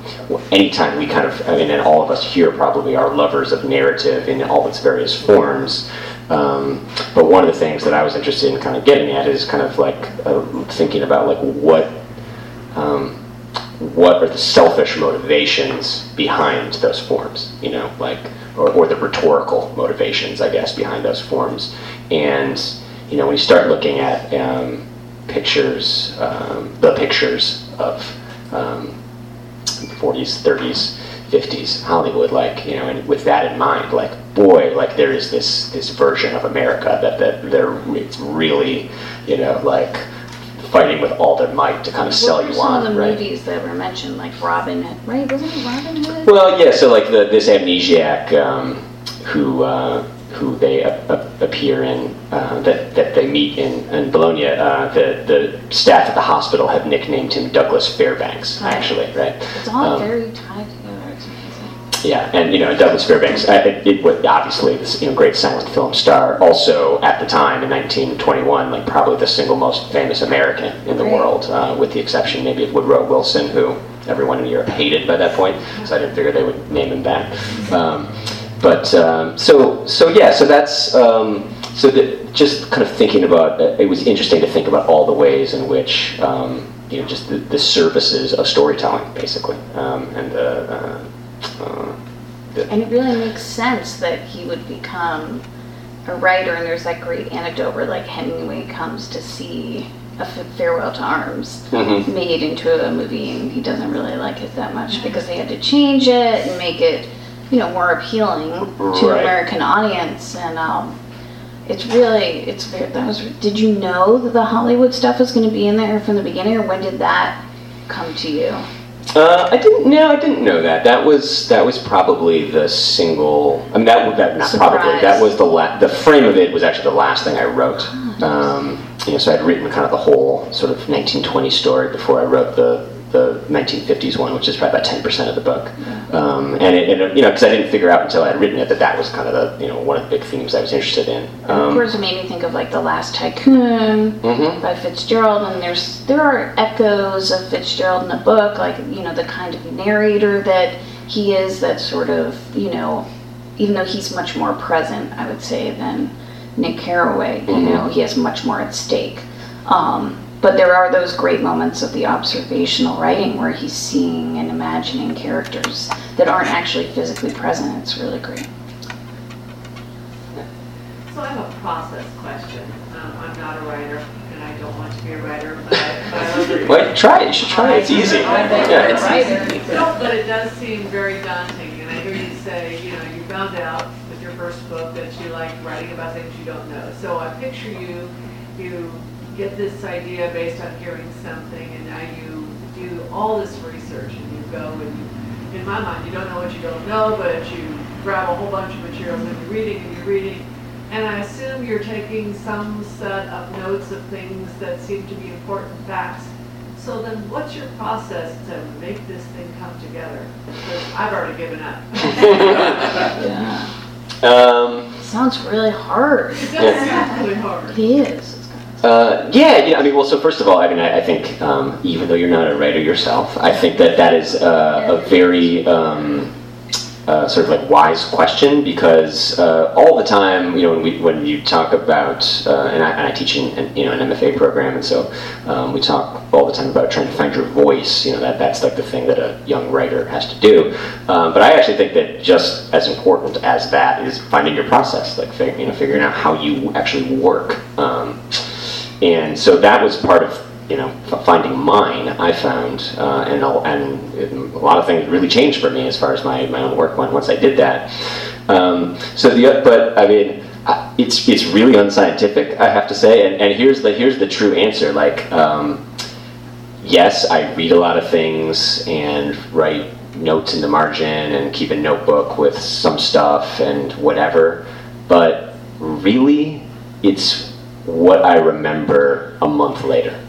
anytime we kind of I mean and all of us here probably are lovers of narrative in all its various forms. Um, but one of the things that I was interested in kind of getting at is kind of like uh, thinking about like what um, what are the selfish motivations behind those forms, you know, like, or, or the rhetorical motivations, I guess, behind those forms. And, you know, when you start looking at um, pictures, um, the pictures of um, 40s, 30s, 50s Hollywood, like, you know, and with that in mind, like, boy, like there is this, this version of America that, that they're, it's really, you know, like, fighting with all their might to kind of sell you some on, of the right? movies that were mentioned, like Robin Hood, right? Wasn't it Robin Hood? Well, yeah. So like the, this amnesiac um, who uh, who they a- a- appear in uh, that that they meet in in Bologna. Uh, the the staff at the hospital have nicknamed him Douglas Fairbanks. Right. Actually, right? it's all um, very tied together. It's amazing. Yeah, and you know Douglas Fairbanks, it, it was obviously this you know great silent film star. Also at the time in 1921, like probably the single most famous American in the world, uh, with the exception maybe of Woodrow Wilson, who everyone in Europe hated by that point. So I didn't figure they would name him back. Um, but um, so so yeah, so that's um, so that just kind of thinking about uh, it was interesting to think about all the ways in which. Um, you know, just the, the services of storytelling, basically, um, and the, uh, uh, the And it really makes sense that he would become a writer. And there's that great anecdote where, like, Hemingway comes to see a F- Farewell to Arms Mhm. made into a movie, and he doesn't really like it that much because they had to change it and make it, you know, more appealing to an American audience. And um, it's really, it's very. That was. Did you know that the Hollywood stuff was going to be in there from the beginning, or when did that come to you? Uh, I didn't. No, I didn't know that. That was that was probably the single. I mean, that that not probably. That was the la- the frame of it was actually the last thing I wrote. Um, you know, so I'd written kind of the whole sort of 1920 story before I wrote the the 1950s one, which is probably about 10 percent of the book. Um, and it, and it- you know, because I didn't figure out until I had written it that that was kind of the you know one of the big themes I was interested in. of Um, course, it made me think of like The Last Tycoon mhm. by Fitzgerald, and there's there are echoes of Fitzgerald in the book, like you know the kind of narrator that he is. That sort of you know, even though he's much more present, I would say than Nick Carraway. You Mhm. know, he has much more at stake. Um, but there are those great moments of the observational writing where he's seeing and imagining characters that aren't actually physically present. It's really great. So I have a process question. Um, I'm not a writer, and I don't want to be a writer, but I, but I love try it. You should try it. It's easy. Yeah, it's easy. No, but it does seem very daunting, and I hear you say, you know, you found out with your first book that you like writing about things you don't know. So I picture you, you get this idea based on hearing something, and now you do all this research, and you go and you, in my mind, you don't know what you don't know, but you grab a whole bunch of materials and you're reading and you're reading, and I assume you're taking some set of notes of things that seem to be important facts. So then what's your process to make this thing come together? Because I've already given up. Yeah. Um, Sounds really hard. It does sound really hard. It is. Uh, yeah. I mean, well, so first of all, I mean, I, I think um, even though you're not a writer yourself, I think that that is uh, a very um, uh, sort of like wise question because uh, all the time, you know, when, we, when you talk about, uh, and, I, and I teach in, in, you know an MFA program, and so um, we talk all the time about trying to find your voice. You know, that that's like the thing that a young writer has to do. Um, but I actually think that just as important as that is finding your process, like you know, figuring out how you actually work. And so that was part of you know finding mine. I found, uh, and a, and a lot of things really changed for me as far as my, my own work went once I did that. Um, so the but I mean. It's, it's really unscientific, I have to say, and, and here's the here's the true answer. Like, um, yes, I read a lot of things and write notes in the margin and keep a notebook with some stuff and whatever, but really, it's what I remember a month later.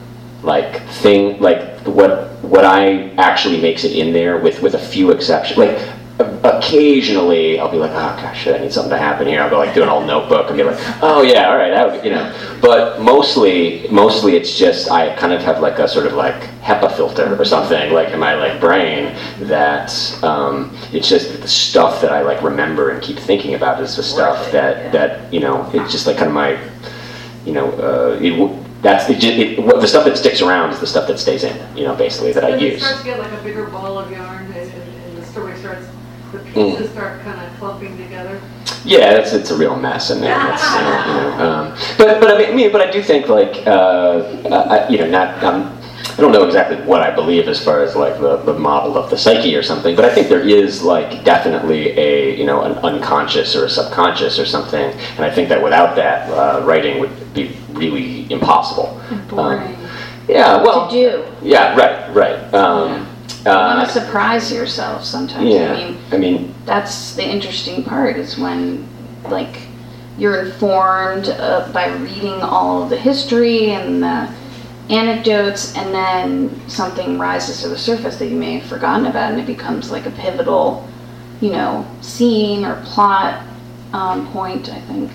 Like thing, like what what I actually makes it in there with with a few exceptions. Like occasionally, I'll be like, oh gosh, shit, I need something to happen here. I'll go like do an old notebook and be like, oh yeah, all right, that would, you know. But mostly, mostly it's just I kind of have like a sort of like HEPA filter or something like in my like brain that um, it's just the stuff that I like remember and keep thinking about is the stuff that that you know it's just like kind of my you know, uh, it, that's it, it, what, the stuff that sticks around is the stuff that stays in, you know, basically that I When it use. starts to get like a bigger ball of yarn and, and the story starts, the Mm. pieces start kind of clumping together. Yeah, it's, it's a real mess in there. You know, um, but but I mean, but I do think like uh, I, you know, not um, I don't know exactly what I believe as far as like the, the model of the psyche or something, but I think there is like definitely a you know an unconscious or a subconscious or something, and I think that without that, uh, writing would be really impossible. Boring Yeah, well, to do. yeah, right, right. Um, You want uh, to surprise yourself sometimes. yeah, I mean, I mean, that's the interesting part is when like you're informed uh, by reading all of the history and the anecdotes and then something rises to the surface that you may have forgotten about and it becomes like a pivotal you know scene or plot um, point i think.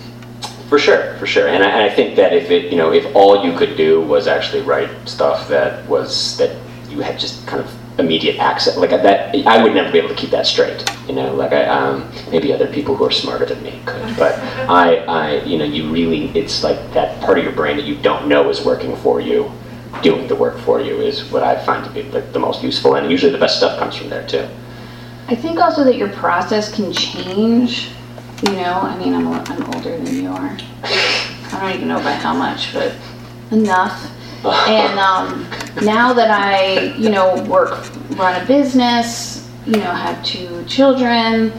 For sure, for sure, and I, and I think that if it, you know, if all you could do was actually write stuff that was that you had just kind of immediate access, like that, I would never be able to keep that straight. You know, like I, um, maybe other people who are smarter than me could, but I, I, you know, you really, it's like that part of your brain that you don't know is working for you, doing the work for you is what I find to be the most useful, and usually the best stuff comes from there too. i think also that your process can change you know i mean i'm, I'm older than you are i don't even know by how much but enough and um, now that I, you know, work, run a business, you know, have two children,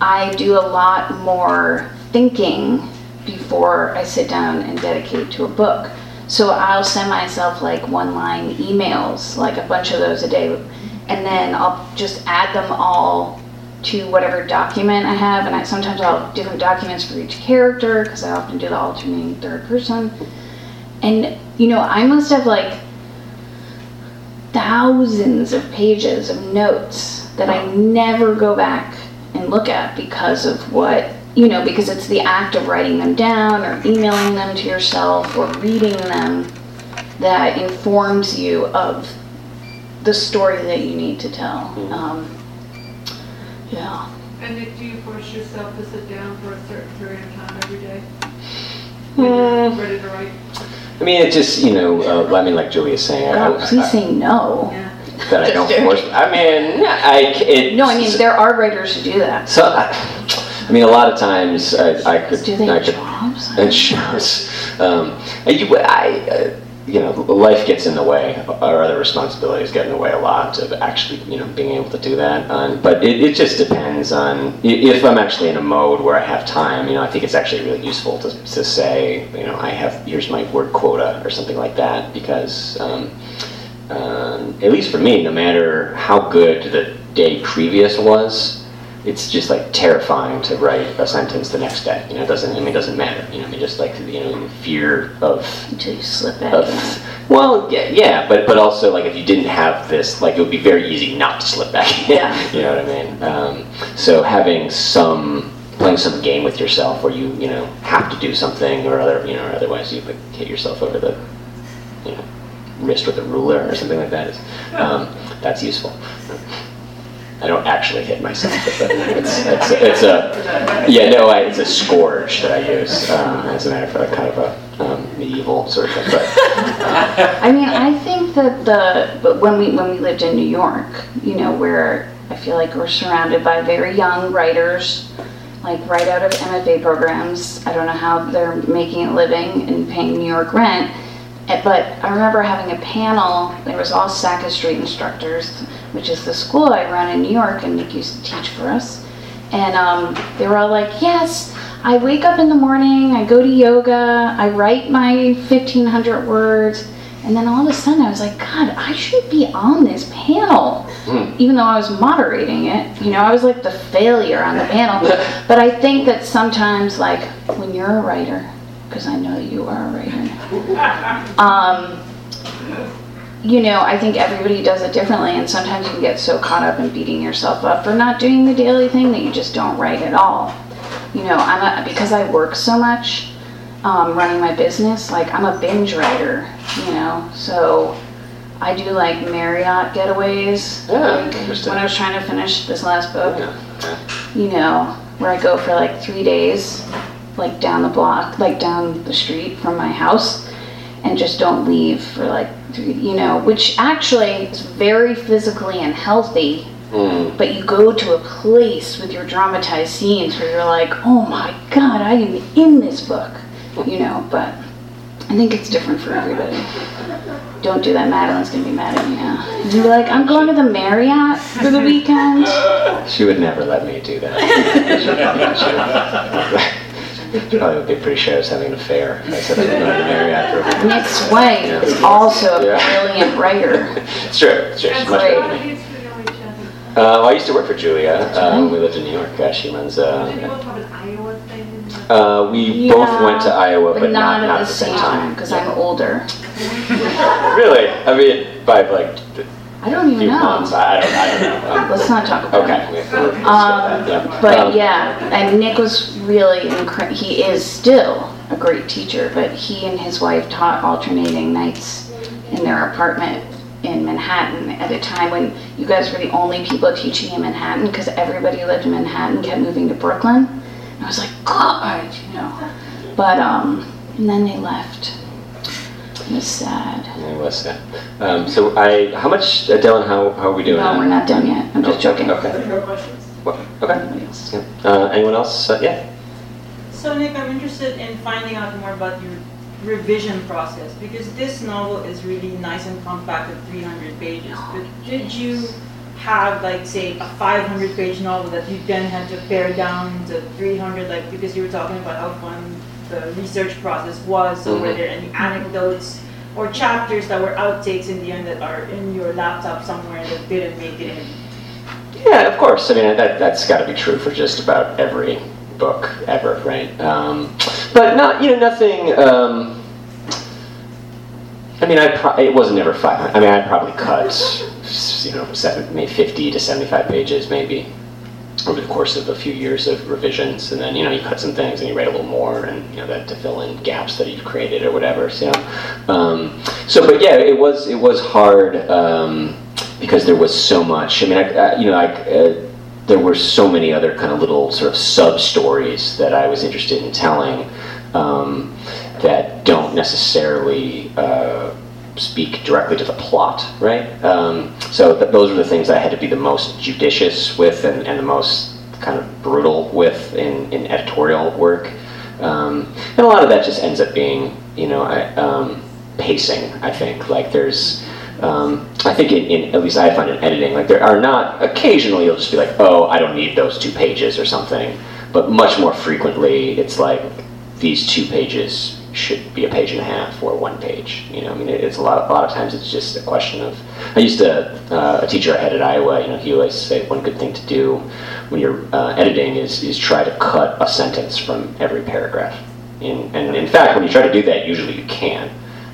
I do a lot more thinking before I sit down and dedicate to a book. So I'll send myself like one line emails, like a bunch of those a day, and then I'll just add them all to whatever document I have. And I, sometimes I'll have different documents for each character because I often do the alternating third person. And, you know, I must have like thousands of pages of notes that I never go back and look at because of what, you know, because it's the act of writing them down or emailing them to yourself or reading them that informs you of the story that you need to tell. Um, yeah. And if do you force yourself to sit down for a certain period of time every day? When you're ready to write? I mean, it just, you know, uh, I mean, like Joey is saying, I, Oh, I- please say no. Yeah. that I don't force. I mean, I, c- it, No, I mean, there are writers who do that. So, I, I mean, a lot of times I, I could, Do they I could, jobs? it shows. Um, and you, I, uh, you know, life gets in the way, or other responsibilities get in the way a lot of actually, you know, being able to do that. Um, but it, it just depends on if I'm actually in a mode where I have time. You know, I think it's actually really useful to, to say, you know, I have here's my word quota or something like that because. Um, um, at least for me, no matter how good the day previous was, it's just like terrifying to write a sentence the next day. You know, it doesn't. I mean, it doesn't matter. You know, I mean, just like you know, fear of Until you slip back of, well, yeah, yeah, but but also like if you didn't have this, like it would be very easy not to slip back. Yeah. you know what I mean? Um, so having some playing some game with yourself where you you know have to do something or other you know or otherwise you like hit yourself over the you know wrist with a ruler or something like that is um, that's useful. I don't actually hit myself with it. It's, it's, it's a yeah no I, it's a scourge that I use um, as a matter of fact kind of a um, medieval sort of thing. But I mean, I think that the when we when we lived in New York, you know, where I feel like we're surrounded by very young writers, like right out of MFA programs. I don't know how they're making a living and paying New York rent. Eh, But I remember having a panel. There was all Sackett Street instructors, which is the school I run in New York, and Nick used to teach for us. And um, they were all like, "Yes, I wake up in the morning, I go to yoga, I write my 1,500 words." And then all of a sudden, I was like, God, I should be on this panel, even though I was moderating it. You know, I was like the failure on the panel. but I think that sometimes, like, when you're a writer, because I know you are a writer, um, you know, I think everybody does it differently, and sometimes you can get so caught up in beating yourself up for not doing the daily thing that you just don't write at all. You know, I'm a, because I work so much, um, running my business. Like I'm a binge writer, you know, so I do like Marriott getaways. Yeah, like interesting. when I was trying to finish this last book, yeah, you know, where I go for like three days, like down the block, like down the street from my house, and just don't leave for like you know, which actually is very physically unhealthy. Mm. But you go to a place with your dramatized scenes where you're like, oh my god, I am in this book, you know. But I think it's different for everybody. Don't do that. Madeline's gonna be mad at me now. And you're like, I'm going to the Marriott for the weekend. She would never let me do that. She probably would be pretty sure I was having an affair. if I said I was going to marry after. Nick's wife is also a Yeah. brilliant writer. It's true. It's true. She's much great. better than me. Uh, well, I used to work for Julia uh, when we lived in New York. Uh, she runs. Did Uh, both have Iowa thing? in there? uh, we both went to Iowa, but, not, not at the same time because I'm older. Really? I mean, by like I don't even few know. months. I, I don't. I don't know. Um, Let's not talk about it. okay. we- we'll- we'll Um, that, yeah. But Um, yeah, and Nick was really, incre- he is still a great teacher, but he and his wife taught alternating nights in their apartment in Manhattan at a time when you guys were the only people teaching in Manhattan because everybody who lived in Manhattan kept moving to Brooklyn. And I was like, God, you know. But, um, and then they left. It was sad. It was sad. Um, so I, how much, uh, Dylan? How, how are we doing? No, we're not done yet. I'm just Okay, joking. Okay. What- Okay. Nobody else. Yeah. Uh, anyone else? Uh, yeah. So Nick, I'm interested in finding out more about your revision process because this novel is really nice and compact at 300 pages. But did you have like say a 500 page novel that you then had to pare down to 300 like because you were talking about how fun the research process was so were Mhm. there any anecdotes or chapters that were outtakes in the end that are in your laptop somewhere that didn't make it in Yeah, of course. I mean, that, that's got to be true for just about every book ever, right? Um, but not, you know, nothing. Um, I mean, I pro- it wasn't ever five. I mean, I probably cut, you know, seven, maybe fifty to seventy-five pages, maybe over the course of a few years of revisions, and then you know you cut some things and you write a little more, and you know that to fill in gaps that you've created or whatever. So, um, so but yeah, it was it was hard um, because there was so much. I mean, I, I, you know, I. Uh, there were so many other kind of little sort of sub stories that I was interested in telling um, that don't necessarily uh, speak directly to the plot, right? Um, so th- those were the things I had to be the most judicious with and, and the most kind of brutal with in, in editorial work. Um, and a lot of that just ends up being, you know, I, um, pacing. I think like there's. Um, I think in, in at least I find in editing like there are not occasionally you'll just be like oh I don't need those two pages or something, but much more frequently it's like these two pages should be a page and a half or one page. You know, I mean, it's a lot. Of, a lot of times it's just a question of. I used to uh, a teacher I had at Iowa. You know, he always say one good thing to do when you're uh, editing is is try to cut a sentence from every paragraph. In, and in fact, when you try to do that, usually you can.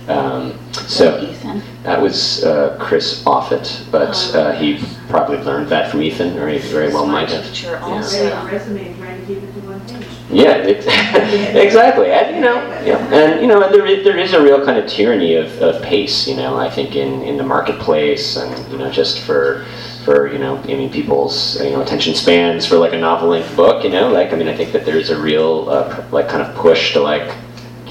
Um, so Ethan. that was uh, Chris Offutt, but uh, he probably learned that from Ethan, or he very well might have. Teacher also. Great Yeah, exactly. And you know, yeah, and you know, and there is, there is a real kind of tyranny of, of pace. You know, I think in, in the marketplace, and you know, just for for you know, I mean, people's you know attention spans for like a novel length book. You know, like I mean, I think that there's a real uh, like kind of push to like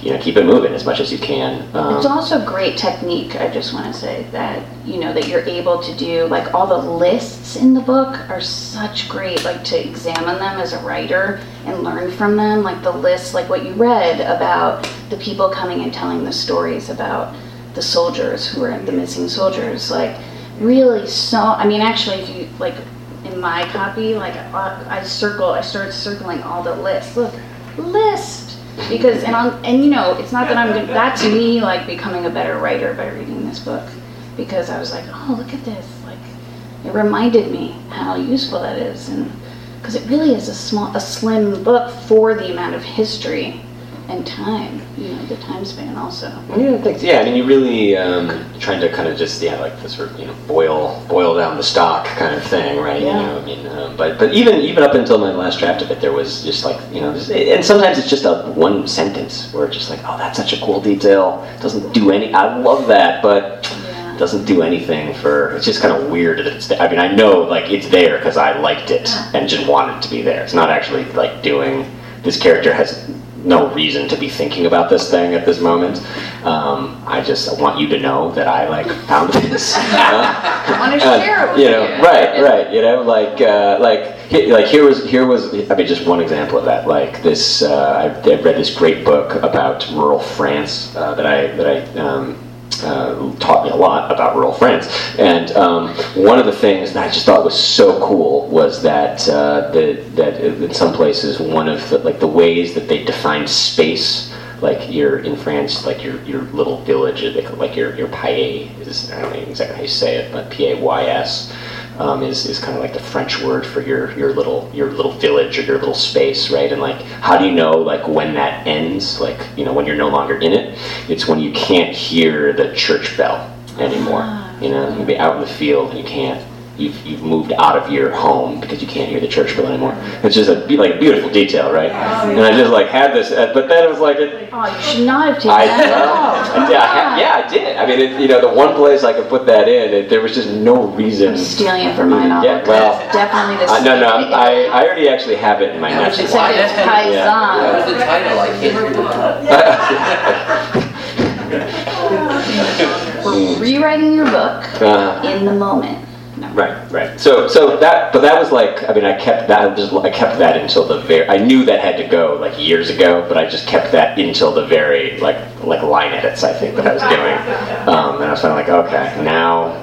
you know keep it moving as much as you can. Um, It's also great technique, I just want to say, that, you know, that you're able to do, like, all the lists in the book are such great, like, to examine them as a writer and learn from them, like the lists, like what you read about the people coming and telling the stories about the soldiers who were the missing soldiers, like, really so, I mean, actually, if you, like, in my copy, like, I I circle, I started circling all the lists, look, list! Because and on and you know it's not that i'm gonna that's me like becoming a better writer by reading this book. Because i was like oh look at this like it reminded me how useful that is. And because it really is a small a slim book for the amount of history and time you know the time span also Yeah, thanks. Yeah, I mean, you really um, trying to kind of just yeah, like the sort of you know boil boil down the stock kind of thing, right? Yeah. You know, I mean, um, but but even even up until my last draft of it, there was just like you know, just, and sometimes it's just a one sentence where it's just like, oh, that's such a cool detail. Doesn't do any. I love that, but Yeah. doesn't do anything for. It's just kind of weird that it's. There. I mean, I know like it's there because I liked it and just wanted it to be there. It's not actually like doing. This character has no reason to be thinking about this thing at this moment. Um, I just want you to know that I like found this. i want to Uh, share it with you you know, right, right. You know, like, uh, like, like here was, here was. I mean, just one example of that. Like this, uh, I, I read this great book about rural France uh, that I that I. Um, uh, taught me a lot about rural France, and um, one of the things that I just thought was so cool was that uh, the, that in some places one of the, like the ways that they define space like you're in France, like your your little village, like your your paye is I don't know exactly how you say it, but P A Y S um, is is kind of like the French word for your your little your little village or your little space, right? And like, how do you know like when that ends? Like, you know, when you're no longer in it, it's when you can't hear the church bell anymore. You know, you can be out in the field and you can't. You've, you've moved out of your home because you can't hear the church bell anymore. It's just a be- like beautiful detail, right? And I just like had this, uh, but then it was like it, oh you should not have taken I, that out I did, I ha- yeah, I did. I mean, it, you know, the one place I could put that in, it, there was just no reason. I'm stealing it for my novel Yeah, well, definitely the Uh, no, no, I'm, I, I already actually have it in my next Except one. it's Yeah. Kaizen. What was the title? I can't read. We're rewriting your book Uh, in the moment. Right, right. So, so that, but that was like, I mean, I kept that, I just, I kept that until the very, I knew that had to go like years ago, but I just kept that until the very, like, like line edits, I think, that I was doing. Um, and I was kind of like, okay, now,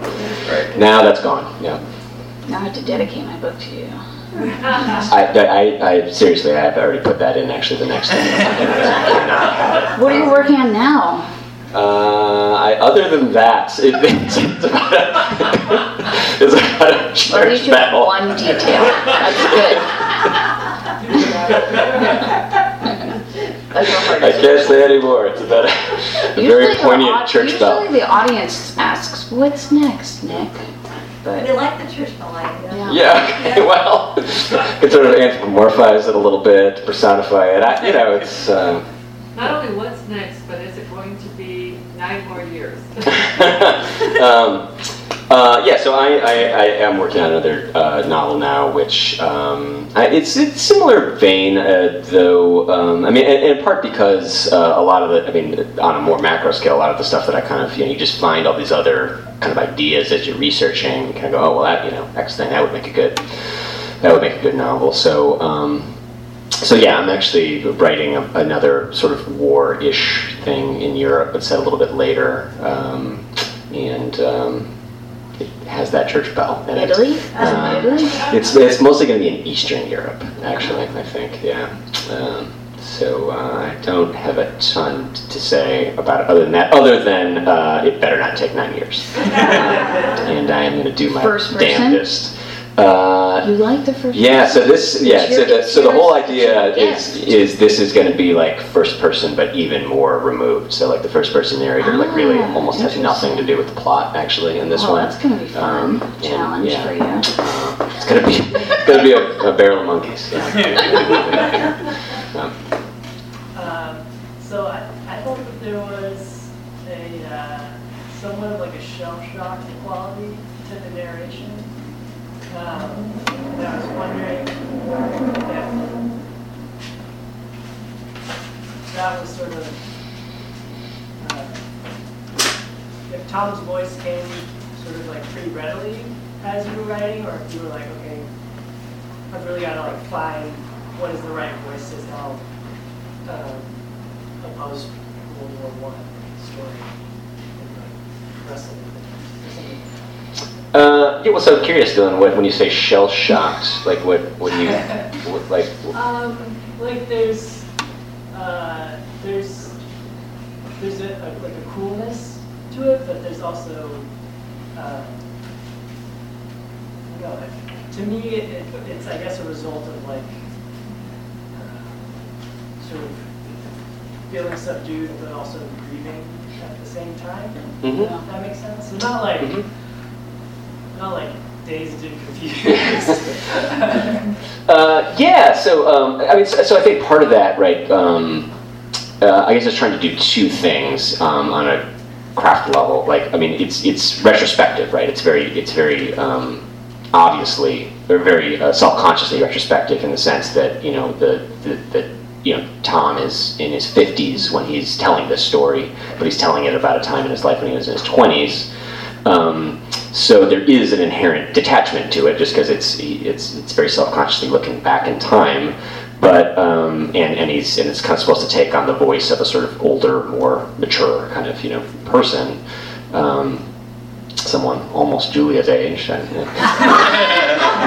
now that's gone, yeah. Now I have to dedicate my book to you. I, I, I, seriously, I have already put that in, actually, the next one. I cannot have it. What are you working on now? Uh, I, other than that, it, it's, it's about a, it's about a Well, at church least you have bell. one detail. That's good. That's I can't say anymore. It's about a, a very poignant au- church bell. Usually the audience asks, "What's next, Nick?" But We like the church bell idea. yeah. Yeah, okay, well, can sort of anthropomorphize it a little bit, personify it. I, you know, it's. Um, Not only what's next, but is it going to be nine more years? um, uh, yeah, so I, I, I am working on another uh, novel now, which um, I, it's it's similar vein, uh, though. Um, I mean, and, in part because uh, a lot of the, I mean, on a more macro scale, a lot of the stuff that I kind of, you know, you just find all these other kind of ideas as you're researching. You kind of go, oh well, that you know, X thing that would make a good, that would make a good novel. So. Um, so yeah, I'm actually writing a, another sort of war-ish thing in Europe, but set a little bit later, um, and um, it has that church bell in it. Italy? Um, Italy? It's it's mostly going to be in Eastern Europe, actually. I think, yeah. Um, so uh, I don't have a ton to say about it other than that. Other than uh, it better not take nine years, and I am going to do my First damnedest. Uh, You like the first? yeah, so this, yeah, so the, so the whole idea is, is this is going to be like first person, but even more removed. So like the first person narrator, like really Ah, almost has nothing to do with the plot actually in this Oh, one. that's gonna be fun. Um, and, Challenge yeah. for you. Uh, it's gonna be it's gonna be a, a barrel of monkeys. Yeah. Um, Um, so I, I thought that there was a uh, somewhat of like a shell shock quality to the narration. And I was wondering if that was sort of uh, if Tom's voice came sort of like pretty readily as you were writing, or if you were like, okay, I've really got to like find what is the right voice to tell um, a post World War One story, and like with it or something. Uh, yeah, well, so I'm curious, Dylan. What, when you say shell shocked, like what? What do you what, like? Um, like there's, uh, there's, there's a, a, like a coolness to it, but there's also, uh, you know, to me, it, it, it's I guess a result of like, uh, sort of feeling subdued, but also grieving at the same time. Mhm. If that makes sense. So not like, Mhm. Like dazed and confused. Uh, yeah, so um, I mean, so, so I think part of that, right? Um, uh, I guess it's trying to do two things um, on a craft level. Like, I mean, it's it's retrospective, right? It's very it's very um, obviously or very uh, self-consciously retrospective in the sense that you know the, the the you know Tom is in his 50s when he's telling this story, but he's telling it about a time in his life when he was in his 20s. Um, so there is an inherent detachment to it, just because it's it's it's very self-consciously looking back in time. But um, and and he's and it's kind of supposed to take on the voice of a sort of older, more mature kind of you know person, um, someone almost Julia's age.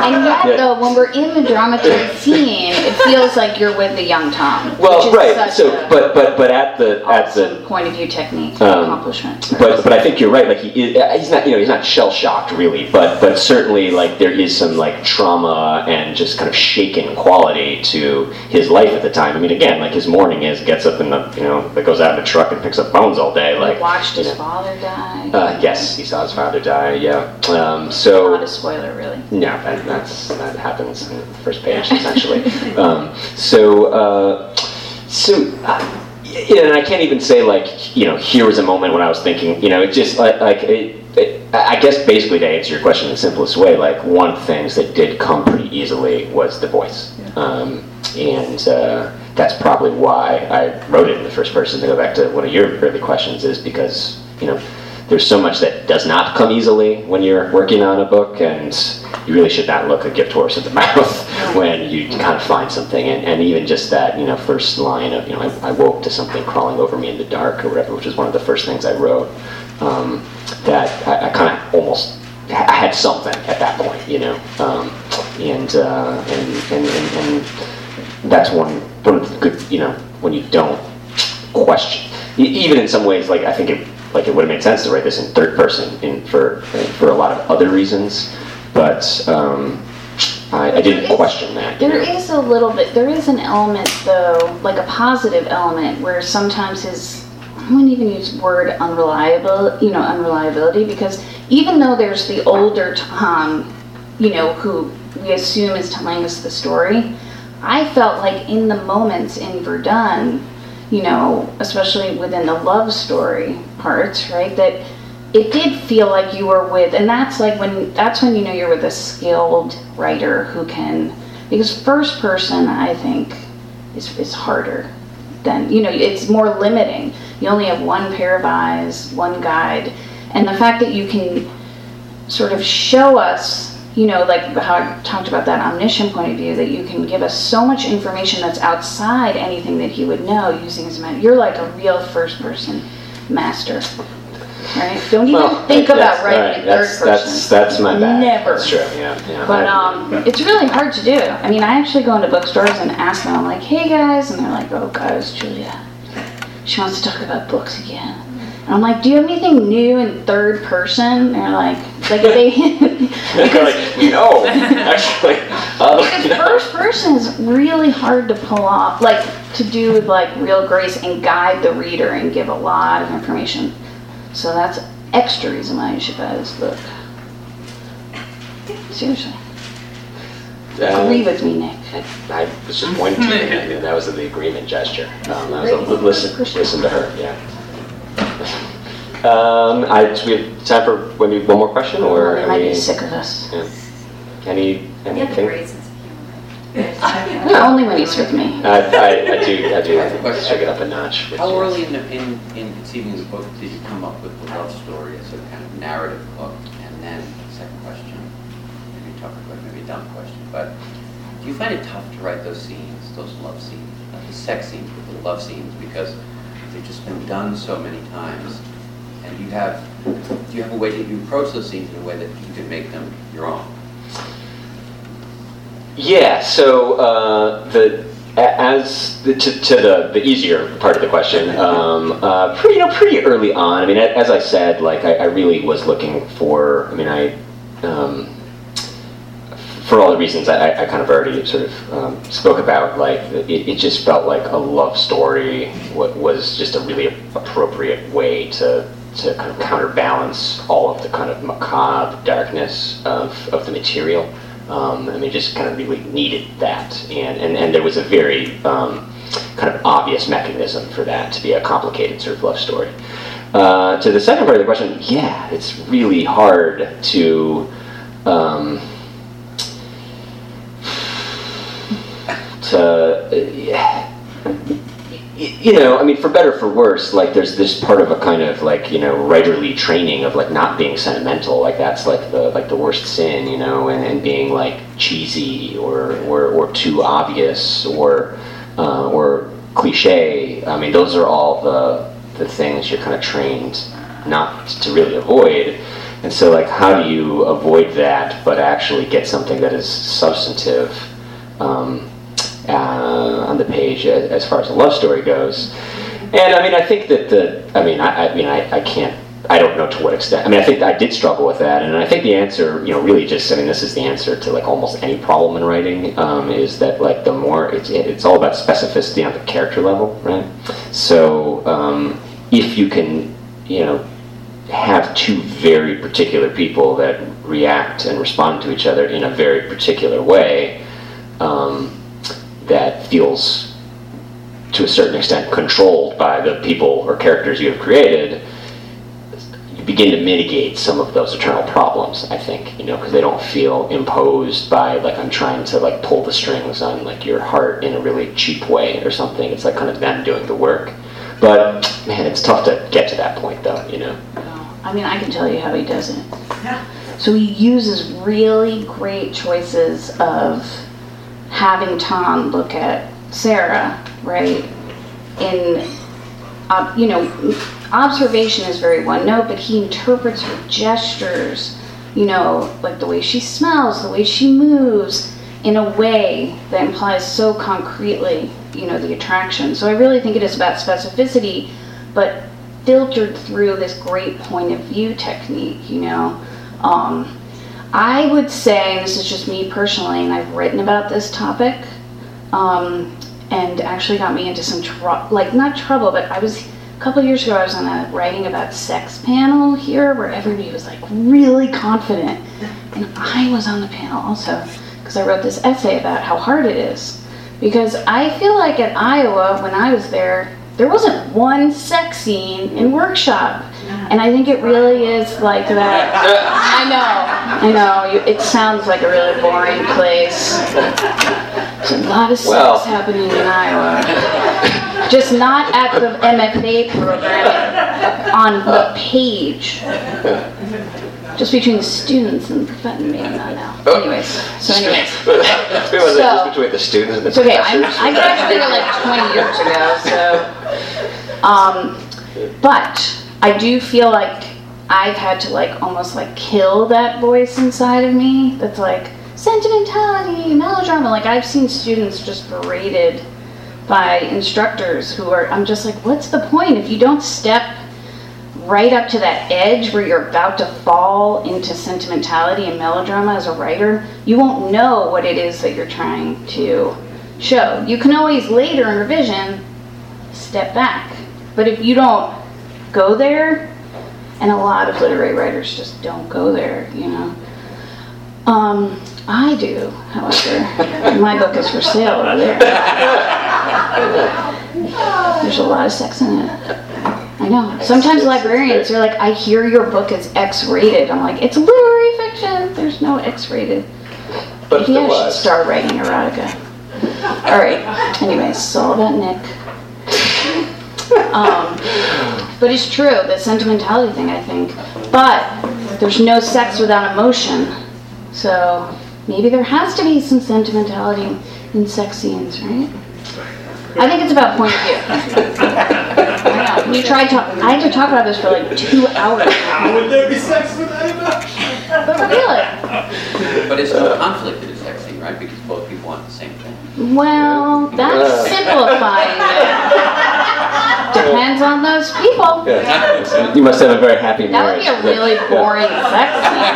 And yet, Yeah. though, when we're in the dramatized scene, it feels like you're with the young Tom. which well, is right. So, but but but at the at the point of view technique Um, accomplishment. But but I think you're right. Like he is, he's not you know he's not shell shocked really, but but certainly like there is some like trauma and just kind of shaken quality to his life at the time. I mean, again, like his morning is gets up in the you know that goes out in the truck and picks up bones all day. He Like watched his know. father die. Uh, yes, he saw his father die. Yeah. Um, Not a spoiler, really. yeah, that, that's that happens in the first page essentially. um, so uh, so. Uh, yeah, and I can't even say like you know here was a moment when I was thinking you know it just like like it, it, I guess basically to answer your question in the simplest way like one of the things that did come pretty easily was the voice um, and uh, that's probably why I wrote it in the first person to go back to one of your early questions is because you know there's so much that does not come easily when you're working on a book and you really should not look a gift horse in the mouth when you kind of find something. And, and even just that you know first line of you know I, I woke to something crawling over me in the dark or whatever which is one of the first things I wrote um, that I, I kind of almost I had something at that point you know? Um, and, uh, and, and, and and that's one one of the good you know when you don't question even in some ways like I think it like it would have made sense to write this in third person in for for a lot of other reasons but um, I, I didn't It's- question that There know. is a little bit, there is an element though, like a positive element where sometimes his, I wouldn't even use word unreliable, you know, unreliability, because even though there's the older Tom, you know, who we assume is telling us the story, I felt like in the moments in Verdun, you know, especially within the love story parts, right, that it did feel like you were with and that's like when that's when you know you're with a skilled writer who can because first person i think is, is harder than you know it's more limiting you only have one pair of eyes one guide and the fact that you can sort of show us you know, like how I talked about that omniscient point of view, that you can give us so much information that's outside anything that he would know using his mind. You're like a real first person master, right? Don't even Well, think about writing in third that's, person. That's, that's my bad. Never. That's true, yeah, yeah. But I- um, it's really hard to do. I mean, I actually go into bookstores and ask them, I'm like, hey guys, and they're like, oh guys, Julia, she wants to talk about books again. And I'm like, do you have anything new in third person? And they're like, like they, They're because, like, no, actually. Uh, because no. first person is really hard to pull off, like to do with like real grace and guide the reader and give a lot of information. So that's extra reason why you should buy this book. Seriously, Uh, agree with me, Nick. I was just pointing to you. I mean, that was the agreement gesture. Um, I was a, listen, listen to her. Yeah. Um, I, do we have time for maybe one more question, or They might any, be sick of us. yeah. any You have a anything? great sense of humor. Only when he's with me. I, I, I do. I do. I have a question. Check it up a notch. which How is- early in, the, in, in conceiving the book did you come up with the love story as a kind of narrative book? And then, second question, maybe tough, like maybe a dumb question, but do you find it tough to write those scenes, those love scenes, not the sex scenes, but the love scenes, because they've just been done so many times? And you have, do you have a way that you approach those scenes in a way that you can make them your own? Yeah, so uh, the as to, to the, the easier part of the question, um, uh, pretty, you know, pretty early on. I mean, as I said, like I, I really was looking for. I mean, I um, for all the reasons I, I kind of already sort of um, spoke about. Like it, it just felt like a love story wa- was just a really appropriate way to to kind of counterbalance all of the kind of macabre darkness of, of the material. Um, I mean, just kind of really needed that, and and, and there was a very um, kind of obvious mechanism for that to be a complicated sort of love story. Uh, to the second part of the question, yeah, it's really hard to. Um, to uh, yeah, you know, I mean, for better or for worse, like there's this part of a kind of like you know writerly training of like not being sentimental, like that's like the like the worst sin, you know, and, and being like cheesy or or, or too obvious or uh, or cliche. I mean, those are all the the things you're kind of trained not to really avoid. And so, like, how do you avoid that, but actually get something that is substantive? Um, uh, on the page as, far as a love story goes. And I mean, I think that the, I mean, I, I mean, I, I can't, I don't know to what extent. I mean, I think I did struggle with that, and I think the answer, you know, really just, I mean, this is the answer to like almost any problem in writing, um, is that like the more it's, it's all about specificity on the character level, right? So um, if you can, you know, have two very particular people that react and respond to each other in a very particular way, um, that feels to a certain extent controlled by the people or characters you have created, you begin to mitigate some of those eternal problems, I think, you know, because they don't feel imposed by like I'm trying to like pull the strings on like your heart in a really cheap way or something. It's like kind of them doing the work. But man, it's tough to get to that point though, you know. No, I mean, I can tell you how he does it. Yeah. So he uses really great choices of having Tom look at Sarah, right? In, uh, you know, observation is very one note, but he interprets her gestures, you know, like the way she smells, the way she moves, in a way that implies so concretely, you know, the attraction. So I really think it is about specificity, but filtered through this great point of view technique, you know. Um, I would say, this is just me personally, and I've written about this topic, um, and actually got me into some trouble, like not trouble, but I was, a couple years ago, I was on a writing about sex panel here where everybody was like really confident. And I was on the panel also, because I wrote this essay about how hard it is. Because I feel like at Iowa, when I was there, there wasn't one sex scene in workshop. And I think it really is like that. I know, I know. You, it sounds like a really boring place. There's a lot of Well. happening in Iowa. just not at the MFA program on the page. Just between the students and the professors, maybe not now. Anyways, so anyways. Wait, was So- just between the students and the It's okay. I'm. I graduated like 20 years ago, so. Um, but I do feel like I've had to like almost like kill that voice inside of me. That's like sentimentality, melodrama. Like I've seen students just berated by instructors who are. I'm just like, what's the point if you don't step right up to that edge where you're about to fall into sentimentality and melodrama as a writer, you won't know what it is that you're trying to show. You can always later in revision step back. But if you don't go there, and a lot of literary writers just don't go there, you know. Um, I do, however. My book is for sale over there. There's a lot of sex in it. I know. Sometimes librarians are like, I hear your book is X rated. I'm like, it's literary fiction. There's no X rated. But Maybe I should start writing erotica. All right. Anyways, it's all about Nick. Um, but it's true, the sentimentality thing, I think. But there's no sex without emotion. So maybe there has to be some sentimentality in sex scenes, right? I think it's about point of view. I. You tried to, I had to talk about this for like two hours. Would there be sex without emotion? But really, But it's no conflict in a sex scene, right? Because both people want the same thing. well, that's simplifying it. Depends on those people. Yeah. You must have a very happy That would marriage. be a really boring sex scene.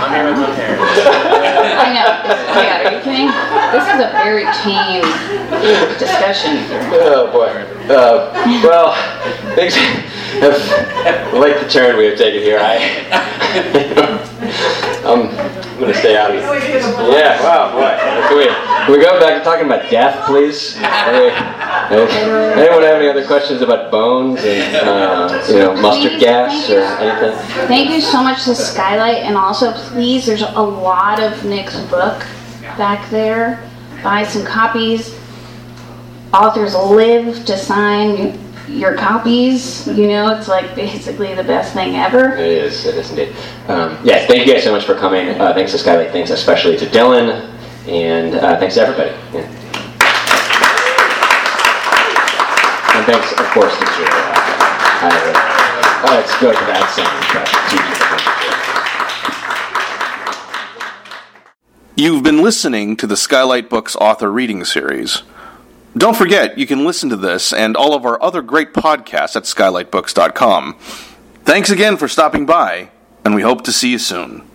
I'm here with my parents. I know. Yeah, are you kidding? This is a very tame discussion. Oh boy. Uh, well, things have, like the turn we have taken here. I, I'm gonna stay out. of Yeah. Wow. Boy. Can we can we go back to talking about death, please? Any- anyone have any other questions about bones and uh, you know mustard gas or anything? Thank you so much to Skylight, and also please, there's a lot of Nick's book back there. Buy some copies. Authors live to sign your copies. You know, it's like basically the best thing ever. It is. It is indeed. Um, yeah. Thank you guys so much for coming. Uh, thanks to Skylight. Thanks especially to Dylan, and uh, thanks to everybody. Yeah. And thanks, of course, to Julia. I, uh, it's good without saying, but to. You've been listening to the Skylight Books author reading series. Don't forget, you can listen to this and all of our other great podcasts at skylightbooks.com. Thanks again for stopping by, and we hope to see you soon.